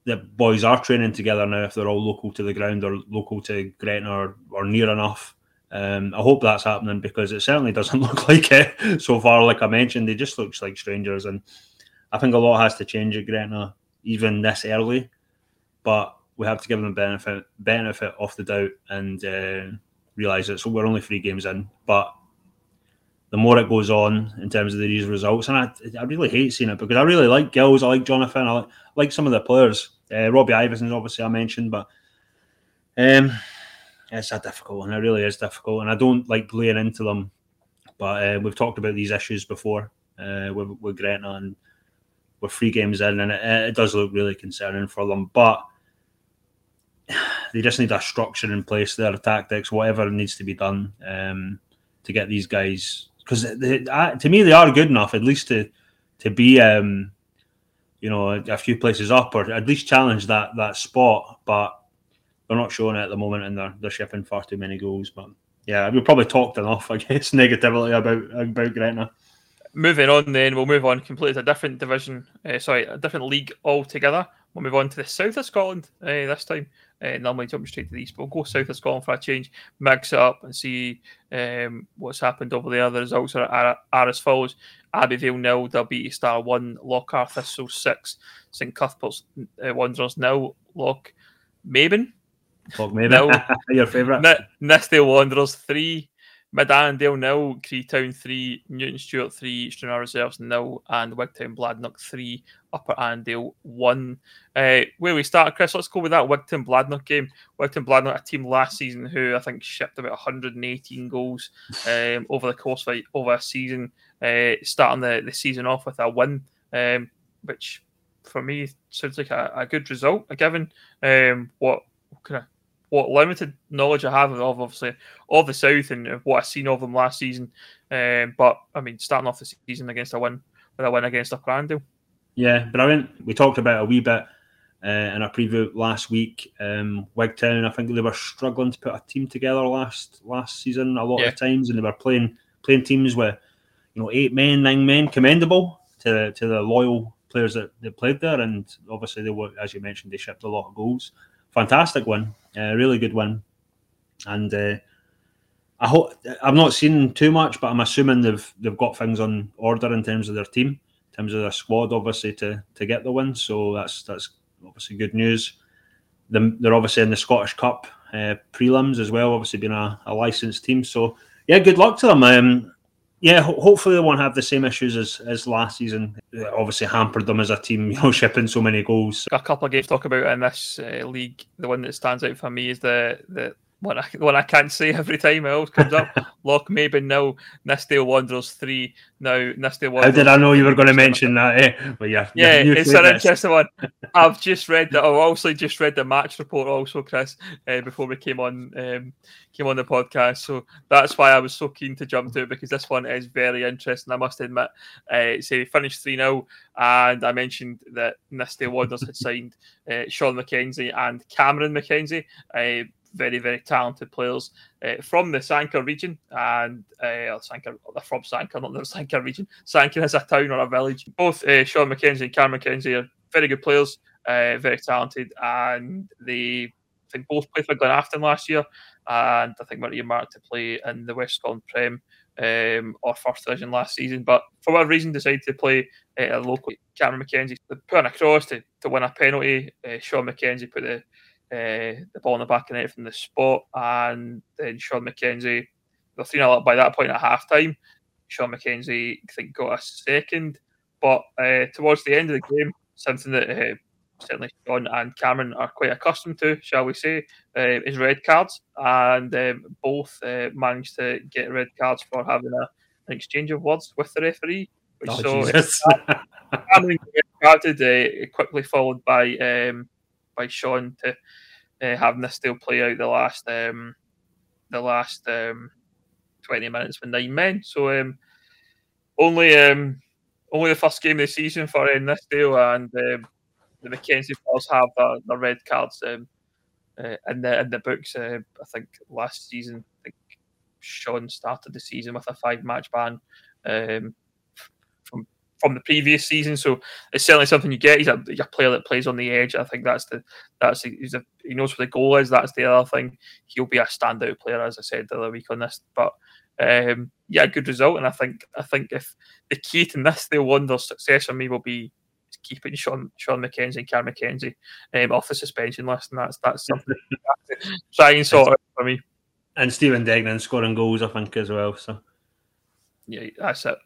the boys are training together now if they're all local to the ground or local to Gretna or, or near enough. Um, I hope that's happening because it certainly doesn't look like it so far. Like I mentioned, they just looks like strangers, and I think a lot has to change at Gretna even this early. But we have to give them benefit benefit of the doubt and. Uh, realise it. So we're only three games in, but the more it goes on in terms of these results, and I, I really hate seeing it because I really like Gills, I like Jonathan, I like, like some of the players. Uh, Robbie Iverson, obviously, I mentioned, but um, it's a difficult one. It really is difficult, and I don't like laying into them. But uh, we've talked about these issues before uh, with, with Gretna, and we're three games in, and it, it does look really concerning for them. But they just need a structure in place, their tactics, whatever needs to be done um, to get these guys. Because to me, they are good enough, at least to to be, um, you know, a, a, few places up or at least challenge that that spot. But they're not showing it at the moment, and they're they're shipping far too many goals. But yeah, we've probably talked enough, I guess, negatively about about Gretna. Moving on, then we'll move on completely to a different division. Uh, sorry, a different league altogether. We'll move on to the south of Scotland uh, this time. Uh, normally jump straight to the east, but we'll go south of Scotland for a change, mix it up and see um, what's happened over there. The results are, are, are as follows Abbeyvale nil, Dalbeattie Star 1, Lochar Thistle 6, St Cuthbert's uh, Wanderers nil, Loch Maben. Loch Maben, your favourite. N- Nithsdale Wanderers 3, Mid Annandale nil, Creetown 3, Newton Stewart 3, Stranraer Reserves nil, and Wigtown Bladnoch 3, Upper Annandale 1. Uh, where we start, Chris, let's go with that Wigtown Bladnoch game. Wigtown Bladnoch, a team last season who I think shipped about 118 goals um, over the course of a, over a season, uh, starting the, the season off with a win, um, which for me sounds like a, a good result, given um, what kind of what limited knowledge I have of obviously of the South and what I've seen of them last season. Um, but I mean, starting off the season against a win with a win against Upper Yeah, brilliant. We talked about a wee bit uh, in our preview last week. Um, Wigtown, I think they were struggling to put a team together last last season a lot yeah. of times, and they were playing playing teams with you know eight men, nine men. Commendable to to the loyal players that, that played there, and obviously they were, as you mentioned, they shipped a lot of goals fantastic win, a really good win, and uh, I hope I've not seen too much, but I'm assuming they've they've got things on order in terms of their team, in terms of their squad, obviously to to get the win. So that's that's obviously good news. They're obviously in the Scottish Cup uh, prelims as well, obviously being a, a licensed team. So yeah, good luck to them. Um, yeah, ho- hopefully they won't have the same issues as, as last season. It obviously hampered them as a team, you know, shipping so many goals. A couple of games to talk about in this uh, league. The one that stands out for me is the the one I, one I can't say every time it always comes up. Loch maybe nil, Nithsdale Wanderers three. Now Nithsdale Wanderers. How did I know you were going to mention that? Eh? But yeah, yeah, it's an interesting one. I've just read that. I've also just read the match report also, Chris, uh, before we came on um, came on the podcast. So that's why I was so keen to jump to it because this one is very interesting. I must admit. Uh, so finished three 0 and I mentioned that Nithsdale Wanderers had signed uh, Sean McKenzie and Cameron McKenzie. Uh, very, very talented players uh, from the Sanquhar region and uh, Sanquhar, they're from Sanquhar, not the Sanquhar region. Sanquhar is a town or a village. Both uh, Sean McKenzie and Cameron McKenzie are very good players, uh, very talented, and they I think both played for Glenafton last year, and I think were earmarked to play in the West Scotland Prem um, or first division last season, but for whatever reason decided to play uh, a local. Cameron McKenzie put across to, to win a penalty. Uh, Sean McKenzie put the uh, the ball in the back of net from the spot, and then Sean McKenzie, the 3 0 up by that point at half time. Sean McKenzie, I think, got a second. But uh, towards the end of the game, something that uh, certainly Sean and Cameron are quite accustomed to, shall we say, uh, is red cards. And um, both uh, managed to get red cards for having a, an exchange of words with the referee. Which oh, so Cameron carded, uh, quickly followed by um, by Sean to uh, having this still play out the last um, the last um, twenty minutes with nine men. So um, only um, only the first game of the season for Nithsdale, and um, the McKenzie Falls have the, the red cards um, uh, in the in the books. Uh, I think last season, I think Sean started the season with a five match ban um, from the previous season. So it's certainly something you get. He's a, a player that plays on the edge. I think that's the that's he's a, he knows where the goal is. That's the other thing. He'll be a standout player, as I said the other week on this. But um, yeah, good result. And I think I think if the key to this the Wanderers success for me will be keeping Sean Sean McKenzie and Cameron McKenzie um, off the suspension list, and that's that's something to try and sort out for me. And Stephen Degnan scoring goals, I think, as well. So yeah, that's it.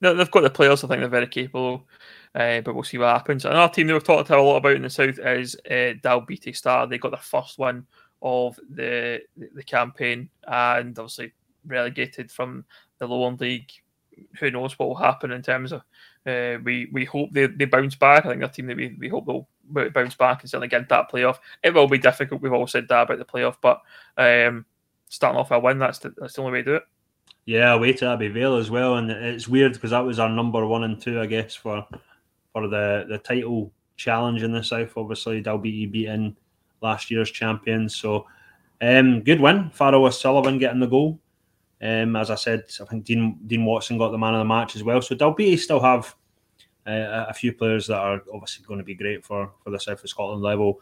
They've got the players. I think they're very capable. Uh, but we'll see what happens. Another team that we've talked to a lot about in the south is uh, Dalbeattie Star. They got their first one of the the campaign, and obviously relegated from the Lowland league. Who knows what will happen in terms of uh, we we hope they, they bounce back. I think a team that we, we hope they'll bounce back and certainly get that playoff. It will be difficult. We've all said that about the playoff, but um, starting off a win, that's the, that's the only way to do it. Yeah, away to Abbey Vale as well, and it's weird because that was our number one and two, I guess, for for the the title challenge in the south. Obviously, Dalbeattie beating last year's champions, so um, good win. Farrell Sullivan getting the goal. Um, as I said, I think Dean Dean Watson got the man of the match as well. So Dalbeattie still have uh, a few players that are obviously going to be great for for the South of Scotland level.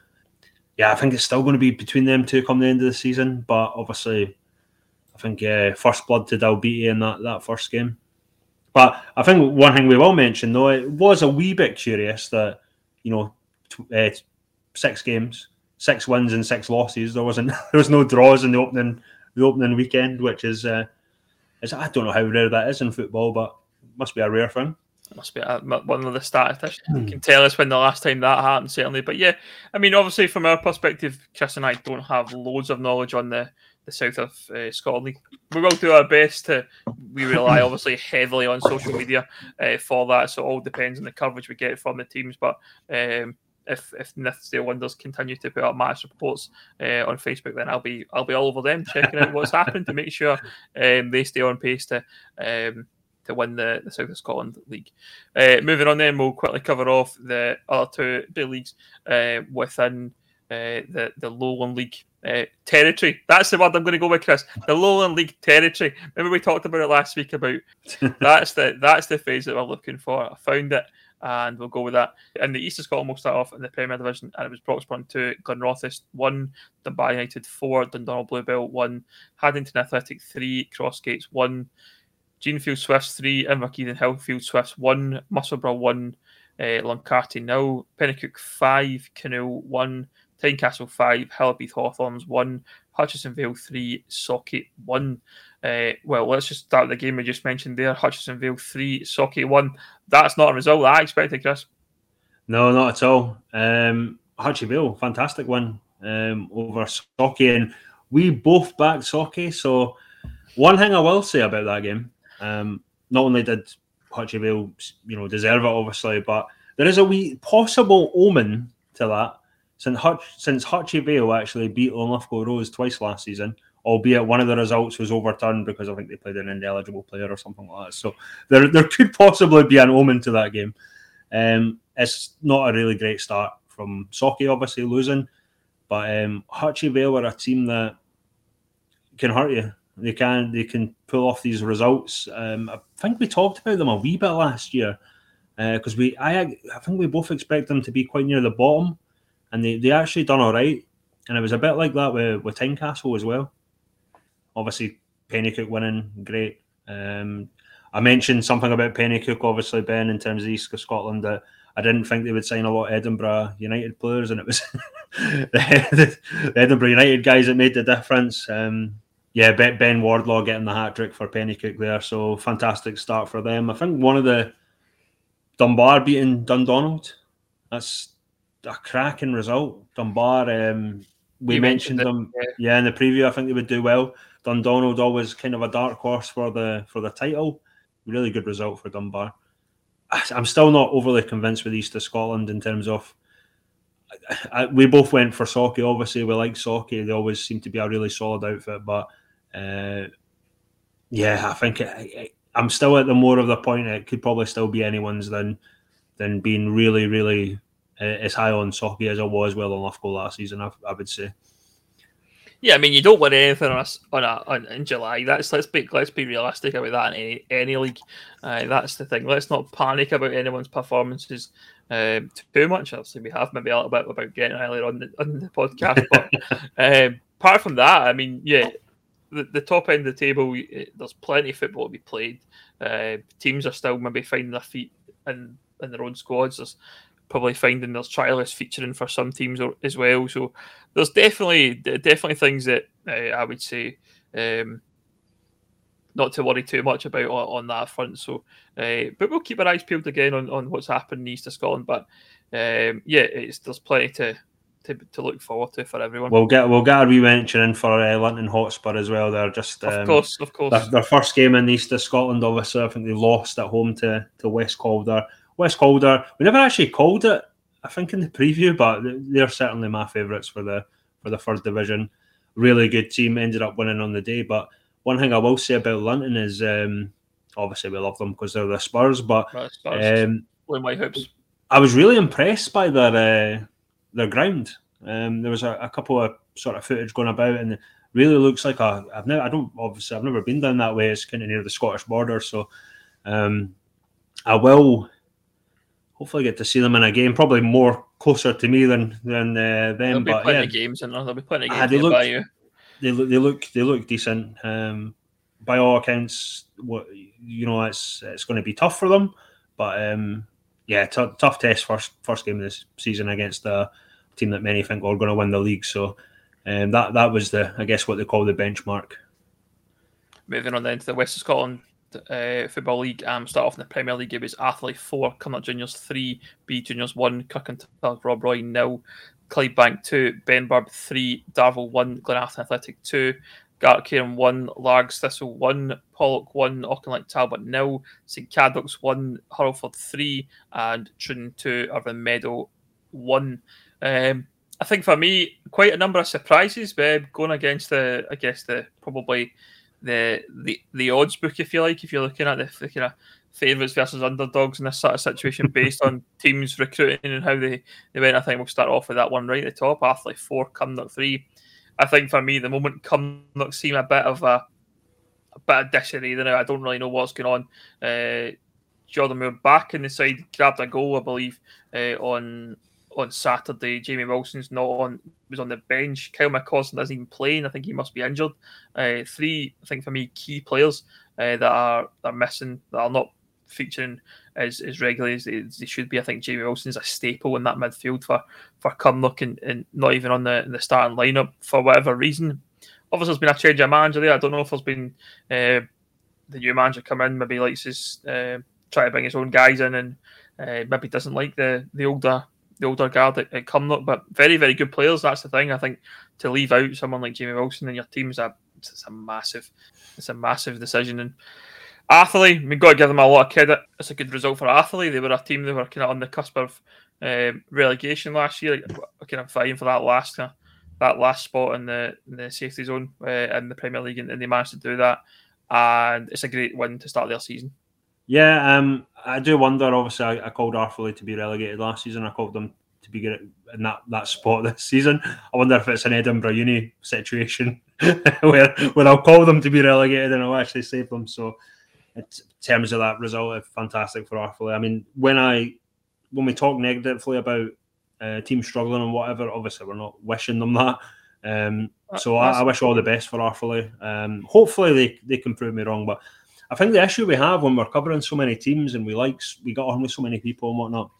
Yeah, I think it's still going to be between them two come the end of the season. But obviously, I think uh, first blood to Dalbeattie in that that first game. But I think one thing we will mention though, it was a wee bit curious that you know uh, six games, six wins and six losses. There wasn't there was no draws in the opening the opening weekend, which is uh, is I don't know how rare that is in football, but must be a rare thing. It must be a, one of the statisticians hmm. can tell us when the last time that happened, certainly. But yeah, I mean, obviously from our perspective, Chris and I don't have loads of knowledge on the the south of uh, Scotland. We will do our best to. We rely obviously heavily on social media uh, for that, so it all depends on the coverage we get from the teams. But um, if if Nithsdale Wanderers continue to put up match reports uh, on Facebook, then I'll be I'll be all over them checking out what's happened to make sure um, they stay on pace to um, to win the, the South of Scotland League. Uh, moving on, then we'll quickly cover off the other two big leagues uh, within uh, the the Lowland League. Uh, territory. That's the word I'm going to go with, Chris. The Lowland League territory. Remember we talked about it last week about that's the that's the phrase that we're looking for. I found it and we'll go with that. In the East of Scotland, we'll start off in the Premier Division, and it was Broxburn 2, Glenrothes 1, Dunbar United 4, Dundonald Bluebell 1, Haddington Athletic 3, Crossgates 1, Jeanfield Swifts 3, Inverkeithing Hillfield Swifts 1, Musselburgh 1, uh, Luncarty 0, Penicuik 5, Kennoway 1, Tynecastle 5, Hillbeath Hawthorns 1, Hutchison Vale 3, Sauchie 1. Uh, well, let's just start the game we just mentioned there. Hutchison Vale 3, Sauchie 1. That's not a result that I expected, Chris. No, not at all. Um, Vale, fantastic one um, over Sauchie. And we both backed Socket. So, one thing I will say about that game, um, not only did Hutchie Vale, you know, deserve it, obviously, but there is a wee possible omen to that since Hutch, since Hutchie Vale actually beat Linlithgow Rose twice last season, albeit one of the results was overturned because I think they played an ineligible player or something like that. So there, there could possibly be an omen to that game. Um, it's not a really great start from Sauchie, obviously losing, but um, Hutchie Vale are a team that can hurt you. They can they can pull off these results. Um, I think we talked about them a wee bit last year because uh, we I I think we both expect them to be quite near the bottom, and they, they actually done all right. And it was a bit like that with with Tynecastle as well obviously Penicuik winning, great. Um, I mentioned something about Penicuik, obviously, Ben, in terms of East of Scotland, that I didn't think they would sign a lot of Edinburgh United players, and it was the, the, Edinburgh United guys that made the difference. Um, yeah, Ben Wardlaw getting the hat trick for Penicuik there, so fantastic start for them. I think one of the Dunbar beating Dundonald. That's a cracking result. Dunbar, um, we you mentioned, mentioned them, yeah. yeah. in the preview. I think they would do well. Dundonald always kind of a dark horse for the for the title. Really good result for Dunbar. I'm still not overly convinced with East of Scotland in terms of. I, we both went for Sauchie. Obviously, we like Sauchie. They always seem to be a really solid outfit. But uh, yeah, I think it, I'm still at the more of the point. It could probably still be anyone's than than being really, really as high on Sauchie as I was well on Loughborough last season. I, I, would say. Yeah, I mean, you don't win anything on a, on, a, on in July. That's let's be let's be realistic about that in any, any league. Uh, that's the thing. Let's not panic about anyone's performances um, too much. Obviously, we have maybe a little bit about Gretna earlier on the, on the podcast, but um, apart from that, I mean, yeah, the, the top end of the table, there's plenty of football to be played. Uh, teams are still maybe finding their feet in, in their own squads. There's probably finding there's trialists featuring for some teams as well. So there's definitely definitely things that uh, I would say um, not to worry too much about on, on that front. So, uh, but we'll keep our eyes peeled again on, on what's happening east of Scotland. But um, yeah, there's plenty to to, to look forward to for everyone. We'll get we'll get a wee mention in for uh, London Hotspur as well. They're just um, of course, of course. Their, their, first game in the east of Scotland, obviously, I think they lost at home to to West Calder. West Calder, we never actually called it. I think in the preview, but they're certainly my favourites for the for the first division. Really good team. Ended up winning on the day. But one thing I will say about London is, um, obviously we love them because they're the Spurs. But Spurs. Um, white hoops. I was really impressed by their uh, their ground. Um, there was a, a, couple of sort of footage going about, and it really looks like a. I've never, I don't obviously, I've never been down that way. It's kind of near the Scottish border, so um, I will hopefully get to see them in a game. Probably more closer to me than than uh, them. There'll be but plenty yeah, of games, and there'll be plenty of ah, games they look, you. They look, they look, they look decent. Um, by all accounts, what you know, it's it's going to be tough for them, but um, yeah, t- tough test first first game of this season against a team that many think are going to win the league. So um, that that was the I guess what they call the benchmark. Moving on then to the West of Scotland uh, Football League. Um, start off in the Premier League. It was Arthurlie four, Cumnock Juniors three, Beith Juniors one, Kirkintilloch Rob Roy nil, Clydebank two, Benburb three, Darvel one, Glenafton Athletic two, Gartcairn one, Largs Thistle one, Pollok one, Auchinleck Talbot nil, St Cadoc's one, Hurlford three, and Troon two, Irvine Meadow one. Um, I think for me, quite a number of surprises, but going against the, I guess the probably the the the odds book, if you like, if you're looking at the, the kind of favourites versus underdogs in this sort of situation based on teams recruiting and how they, they went. I think we'll start off with that one right at the top. Arthurlie four, Cumnock three. I think for me, the moment Cumnock seem a bit of a, a bit of disarray. Then I don't really know what's going on. Uh, Jordan Moore back in the side, grabbed a goal, I believe, uh, on on Saturday. Jamie Wilson's not on, was on the bench. Kyle McCausland isn't even playing. I think he must be injured. Uh, three, I think for me, key players uh, that are are missing, that are not featuring as, as regularly as they, as they, should be. I think Jamie Wilson's a staple in that midfield for for Cumnock and, and not even on the the starting lineup for whatever reason. Obviously, there's been a change of manager there. I don't know if there's been uh, the new manager come in, maybe likes his uh, try to bring his own guys in and uh, maybe doesn't like the the older the older guard at, at Cumnock, but very, very good players. That's the thing. I think to leave out someone like Jamie Wilson in your team is a it's a massive it's a massive decision. And Arthurlie, we've got to give them a lot of credit. It's a good result for Arthurlie. They were a team that were kind of on the cusp of um, relegation last year, like, kind of fighting for that last uh, that last spot in the in the safety zone uh, in the Premier League, and, and, they managed to do that. And it's a great win to start their season. Yeah, um, I do wonder. Obviously, I, I called Arthurlie to be relegated last season. I called them to be good in that, that spot this season. I wonder if it's an Edinburgh Uni situation where where I'll call them to be relegated and I'll actually save them. So, in terms of that result, it's fantastic for Arthurlie. I mean, when I when we talk negatively about uh, teams struggling and whatever, obviously we're not wishing them that. Um, so I, I, wish all the best for Arthurlie. Um, hopefully they, they can prove me wrong, but I think the issue we have when we're covering so many teams and we like we got on with so many people and whatnot.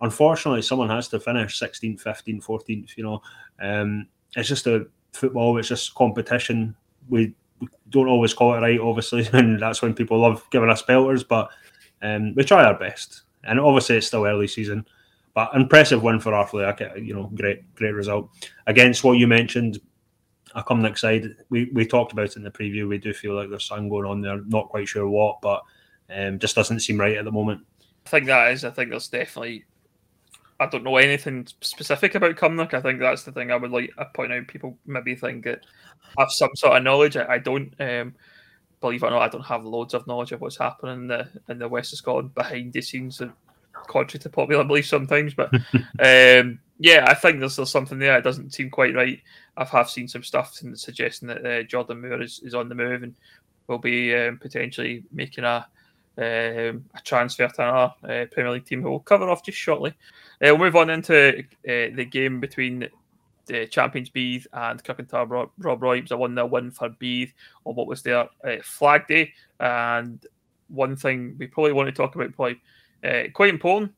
Unfortunately, someone has to finish 16th, 15th, 14th. You know, um, it's just a football. It's just competition. We, we, don't always call it right, obviously, and that's when people love giving us pelters. But um, we try our best, and obviously it's still early season. But impressive win for Arthur. You know, great, great result against what you mentioned. Cumnock side. We we talked about it in the preview. We do feel like there's something going on there. Not quite sure what, but um, just doesn't seem right at the moment. I think that is. I think there's definitely. I don't know anything specific about Cumnock. I think that's the thing I would like to point out. People maybe think that I have some sort of knowledge. I, I don't. Um, believe it or not, I don't have loads of knowledge of what's happening in the in the west of Scotland behind the scenes, contrary to popular belief sometimes. But um, yeah, I think there's, there's something there. It doesn't seem quite right. I have seen some stuff suggesting that uh, Jordan Moore is, is on the move and will be um, potentially making a um, a transfer to another uh, Premier League team we'll cover off just shortly. Uh, we'll move on into uh, the game between the champions Beith and Kirkintar Rob, Rob Roy. It was a 1 0 win for Beith on what was their uh, flag day. And one thing we probably want to talk about, probably uh, quite important.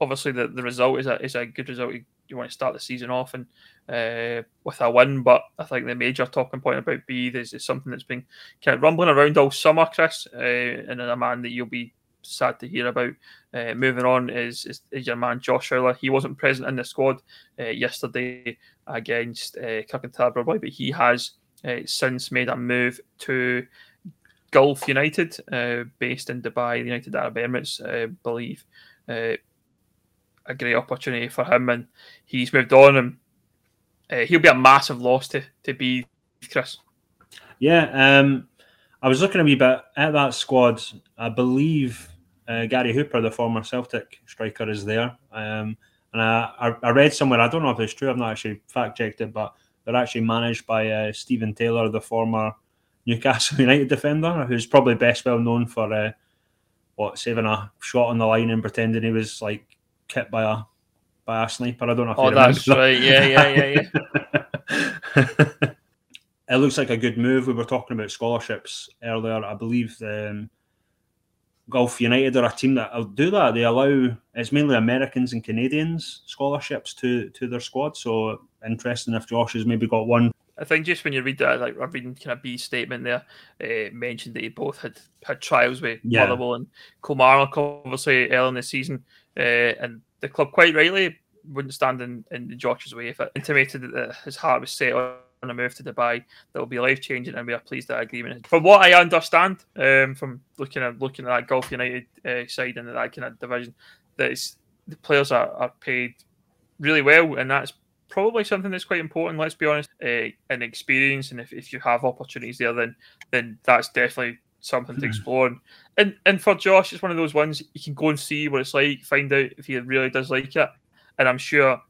Obviously, the, the result is a, is a good result. You, you want to start the season off and uh, with a win. But I think the major talking point about Beith is, is something that's been kind of rumbling around all summer, Chris, uh, and a man that you'll be sad to hear about. Uh, moving on is, is, is, your man Josh Fowler. He wasn't present in the squad uh, yesterday against uh, Kirkintar Boy, but he has uh, since made a move to Gulf United, uh, based in Dubai, the United Arab Emirates, I uh, believe. A great opportunity for him, and he's moved on, and uh, he'll be a massive loss to to Beith Chris. Yeah, um, I was looking a wee bit at that squad. I believe uh, Gary Hooper, the former Celtic striker, is there. Um, and I, I, read somewhere, I don't know if it's true, I've not actually fact checked it, but they're actually managed by uh, Stephen Taylor, the former Newcastle United defender, who's probably best well known for uh, what saving a shot on the line and pretending he was like hit by a by a sniper. I don't know if oh, that's that. right. Yeah, yeah, yeah, yeah. it looks like a good move. We were talking about scholarships earlier. I believe um, Gulf United are a team that will do that. They allow it's mainly Americans and Canadians scholarships to to their squad. So interesting if Josh has maybe got one. I think just when you read that, like I'm reading kind of Beith statement there, uh, mentioned that they both had had trials with yeah. Motherwell and Kilmarnock, obviously early in the season, and the club quite rightly wouldn't stand in, in Josh's way if it intimated that his heart was set on a move to Dubai that will be life changing, and we are pleased that agreement. From what I understand, um, from looking at looking at that Gulf United uh, side and that kind of division, that the players are, are paid really well, and that's probably something that's quite important. Let's be honest, uh, experience, and if, if you have opportunities there, then then that's definitely something to hmm. explore. And and for Josh, it's one of those ones you can go and see what it's like, find out if he really does like it, and I'm sure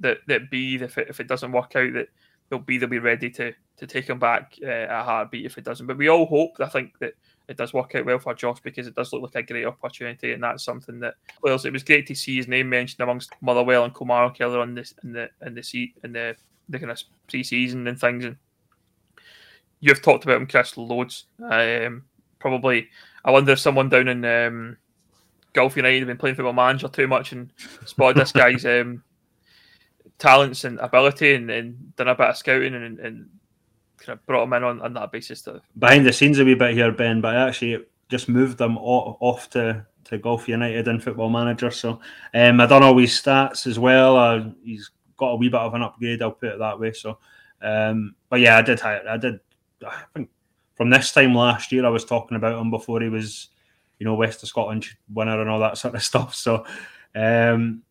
that that Beith if it, if it doesn't work out that they'll be they'll be ready to to take him back uh, a heartbeat if it doesn't. But we all hope. I think that it does work out well for Josh because it does look like a great opportunity, and that's something that well, it was great to see his name mentioned amongst Motherwell and Kilmarnock earlier on this in the in the seat in the the kind of pre-season and things. And you've talked about him, Chris, loads. Um, probably, I wonder if someone down in um, Gulf United have been playing football manager too much and spotted this guy's um, talents and ability and, and done a bit of scouting and, and kind of brought him in on, on that basis. To... Behind the scenes a wee bit here, Ben, but I actually just moved them off to, to Gulf United and Football Manager. So um, I done all his stats as well. Uh, he's got a wee bit of an upgrade, I'll put it that way. So, um, but yeah, I did. I did. I think from this time last year, I was talking about him before he was, you know, West of Scotland winner and all that sort of stuff. So, um,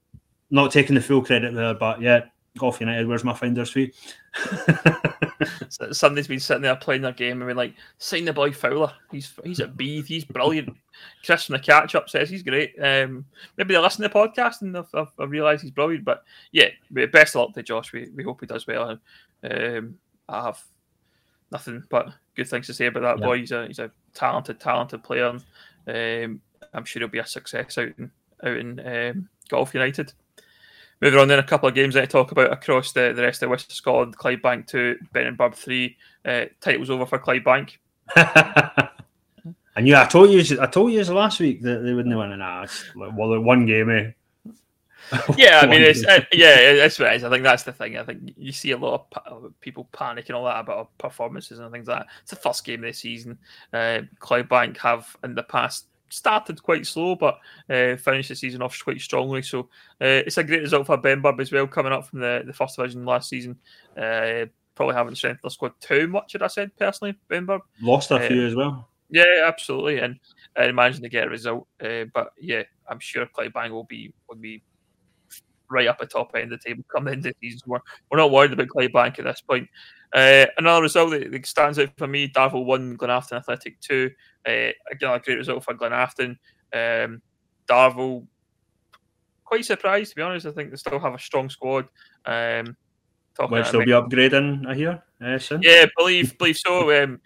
not taking the full credit there, but yeah, Gulf United, where's my finder's fee? Somebody's been sitting there playing their game and been like, sign the boy Fowler. He's he's a beef. He's brilliant. Chris from the catch up says he's great. Um, maybe they listen to the podcast and they've, they've realised he's brilliant. But yeah, best of luck to Josh. We, we hope he does well. Um, I have nothing but good things to say about that yeah. boy. He's a he's a talented, talented player. And, um, I'm sure he'll be a success out in out in um, Gulf United. Moving on, then a couple of games that I talk about across the, the rest of West Scotland. Clydebank 2, Benburb 3. Uh, titles over for Clydebank. And yeah, I told you, I told you last week that they wouldn't win an ass. Well, one game, eh? yeah, I mean, it's uh, yeah, it's what it is. I think that's the thing. I think you see a lot of people panicking all that about performances and things like that. It's the first game of the season. Uh, Clydebank have in the past started quite slow, but uh, finished the season off quite strongly. So uh, it's a great result for Benburb as well, coming up from the, the first division last season. Uh, probably haven't strengthened their squad too much, had I said personally, Benburb. Lost a few uh, as well. Yeah, absolutely, and I imagine to get a result. Uh, but yeah, I'm sure Clydebank will be will be right up at top end of the table come into the season. We're, we're not worried about Clydebank at this point. Uh, another result that, stands out for me: Darvel one, Glenafton Athletic two. Uh, again, a great result for Glenafton. Um, Darvel, quite surprised to be honest. I think they still have a strong squad. Um, Will still be upgrading, I hear. Uh, soon. Yeah, believe believe so. Um,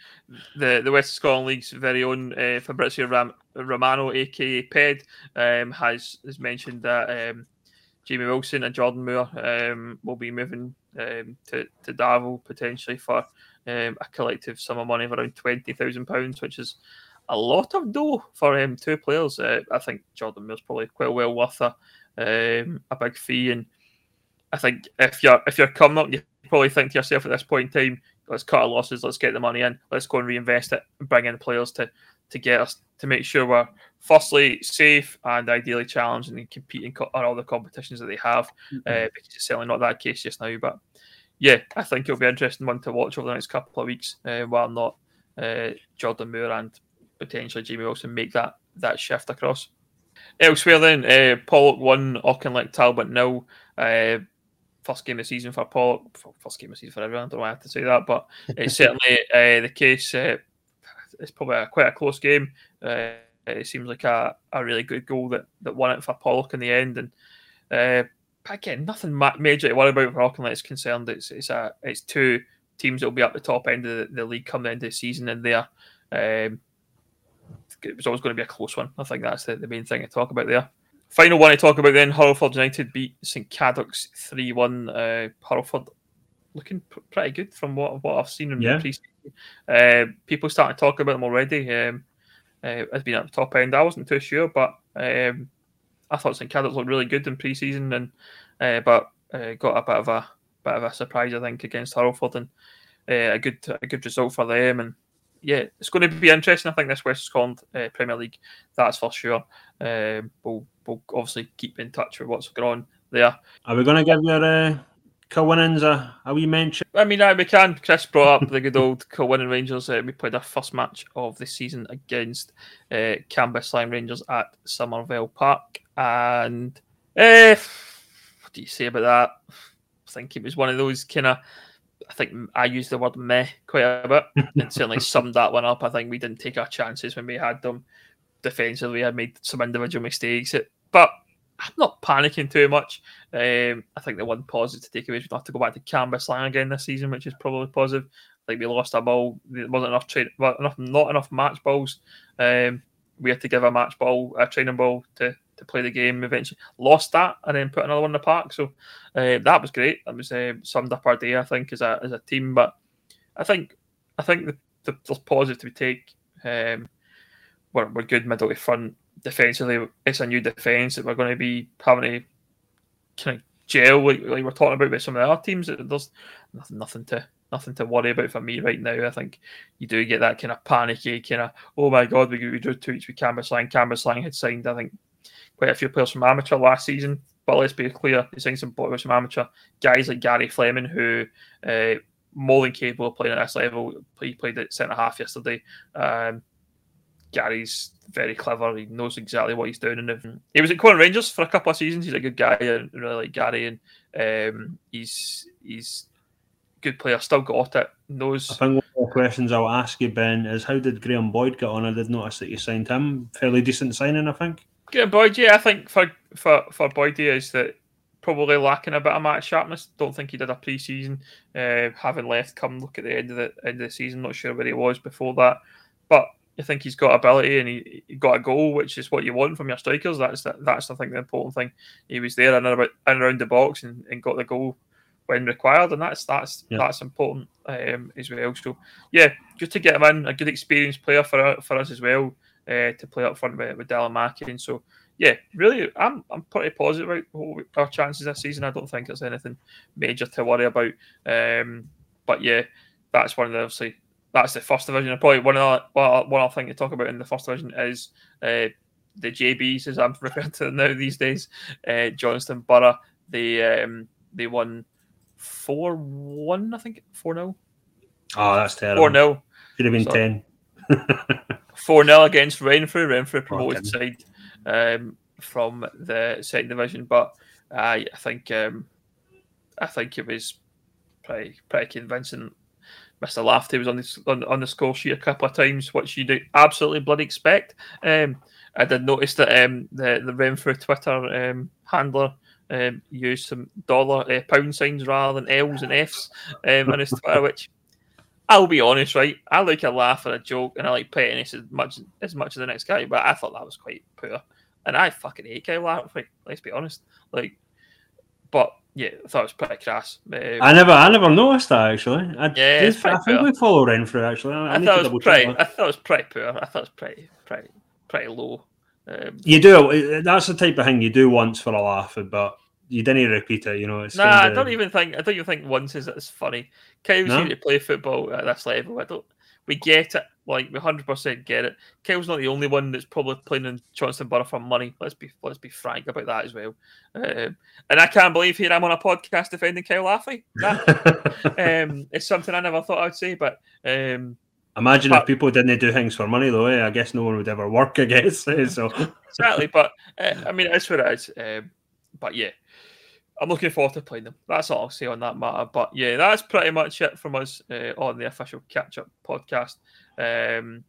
the the West Scotland League's very own uh, Fabrizio Ram- Romano, aka Ped, um, has has mentioned that um, Jamie Wilson and Jordan Moore um, will be moving um, to to Darvel potentially for um, a collective sum of money of around twenty thousand pounds, which is a lot of dough for um, two players. Uh, I think Jordan Moore's probably quite well worth a um, a big fee, and I think if you're if you're coming up, you probably think to yourself at this point in time, let's cut our losses, let's get the money in, let's go and reinvest it bring in players to to get us to make sure we're firstly safe and ideally challenging and competing on all the competitions that they have. Mm-hmm. Uh, because it's certainly not that case just now. But yeah, I think it'll be an interesting one to watch over the next couple of weeks. Uh, while not uh, Jordan Moore and potentially Jamie Wilson make that that shift across. Elsewhere, then uh, Pollok won Auchinleck Talbot nil. Uh, first game of the season for Pollok. First game of the season for everyone. I don't know why I have to say that, but it's certainly uh, the case. Uh, it's probably a, quite a close game. It seems like a, a really good goal that, that won it for Pollok in the end. And uh, again, nothing major to worry about for Auchinleck is concerned. It's it's a it's two teams that will be at the top end of the, the league come the end of the season, and there um, it was always going to be a close one. I think that's the, the main thing to talk about there. Final one to talk about then: Hurlford United beat St Cadoc's three one. Uh, Hurlford looking pr- pretty good from what what I've seen in yeah. the pre uh, people starting to talk about them already. Um, uh, as being at the top end, I wasn't too sure, but um, I thought St Cadoc's looked really good in pre-season, and uh, but uh, got a bit of a bit of a surprise, I think, against Hurlford, and uh, a good a good result for them. And yeah, it's going to be interesting. I think this West Scotland uh, Premier League, that's for sure. Um, we'll we'll obviously keep in touch with what's going on there. Are we going to give your Kilwinning's a, a wee mention. I mean, we can. Chris brought up the good old Kilwinning Rangers. Uh, we played our first match of the season against uh, Cambuslang Rangers at Somerville Park. And uh, what do you say about that? I think it was one of those kind of. I think I used the word meh quite a bit and certainly summed that one up. I think we didn't take our chances when we had them defensively. We had made some individual mistakes. But I'm not panicking too much. Um, I think the one positive to take away is we have to go back to Cambuslang again this season, which is probably positive. Think we lost a ball. There wasn't enough well, enough, not enough match balls. Um, we had to give a match ball, a training ball to, to play the game. Eventually, lost that and then put another one in the park. So uh, that was great. That was uh, summed up our day, I think, as a as a team. But I think I think the, the, the positive we take. Um, we're, we're good middle to front defensively, it's a new defence that we're going to be having to kind of gel like, like we're talking about with some of the other teams. There's nothing, nothing to nothing to worry about for me right now. I think you do get that kind of panicky kind of oh my god, we, we drew two weeks with Cambuslang. Canvas Lang had signed I think quite a few players from amateur last season. But let's be clear, he signed some players from amateur guys like Gary Fleming who. Uh, more than capable of playing at this level. He played at centre half yesterday. Um, Gary's very clever. He knows exactly what he's doing. And he was at Corn Rangers for a couple of seasons. He's a good guy. I really like Gary, and um, he's he's good player. Still got it. Knows. I think one of the questions I'll ask you, Ben, is how did Graham Boyd get on? I did notice that you signed him. Fairly decent signing, I think. Graham Boyd, yeah, I think for for for Boyd is that probably lacking a bit of match sharpness. Don't think he did a pre-season. Uh, having left, come look at the end of the end of the season. Not sure where he was before that, but I think he's got ability and he, he, got a goal, which is what you want from your strikers. That's the, that's I think the important thing. He was there and about and around the box and, and got the goal when required, and that's that's yeah. that's important um, as well. So yeah, good to get him in, a good experienced player for for us as well uh, to play up front with, with Dylan Mackie. And so yeah, really, I'm I'm pretty positive about our chances this season. I don't think there's anything major to worry about. Um, but yeah, that's one of the obviously that's the first division. And probably one of the one other thing to talk about in the first division is uh, the JBs, as I'm referring to them now these days. Uh, Johnstone Burgh, they um, they won four one, I think four 0 Oh, that's terrible. Four 0 Should have been so, ten. four 0 against Renfrew. Renfrew promoted side um, from the second division, but uh, I think um, I think it was pretty pretty convincing. Mr. Lafty was on the on, on, the score sheet a couple of times, which you do absolutely bloody expect. Um, I did notice that um, the the Renfrew Twitter um, handler um, used some dollar uh, pound signs rather than L's and F's um, on his Twitter, which I'll be honest, right? I like a laugh or a joke, and I like pettiness as much as much as the next guy, but I thought that was quite poor, and I fucking hate Kyle Lafferty. Let's be honest, like, but yeah, I thought it was pretty crass. Um, I never, I never noticed that actually. I, yeah, just, I think we follow Renfrew actually. I, I thought it was pretty. I thought it was pretty poor. I thought it was pretty, pretty, pretty low. Um, you do. That's the type of thing you do once for a laugh, but you didn't repeat it. You know. It's nah, kinda... I don't even think. I don't even think once is it's funny. Kyle's no? to play football at this level. I don't. We get it. Like we hundred percent get it. Kyle's not the only one that's probably playing in Johnstone Burgh for money. Let's be let's be frank about that as well. Um, and I can't believe here I'm on a podcast defending Kyle. That um, it's something I never thought I'd say, but um, Imagine but, if people didn't do things for money, though. Eh? I guess no one would ever work. I guess eh? so. exactly, but uh, I mean, it's what it is. Um, but yeah, I'm looking forward to playing them. That's all I'll say on that matter. But yeah, that's pretty much it from us uh, on the official catch up podcast. Um,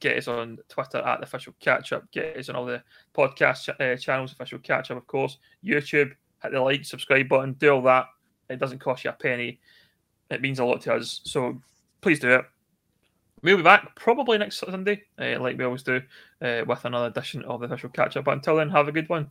get us on Twitter at the official catch up. Get us on all the podcast uh, channels, official catch up, of course. YouTube, hit the like, subscribe button, do all that. It doesn't cost you a penny. It means a lot to us. So please do it. We'll be back probably next Sunday, uh, like we always do, uh, with another edition of the official catch up. But until then, have a good one.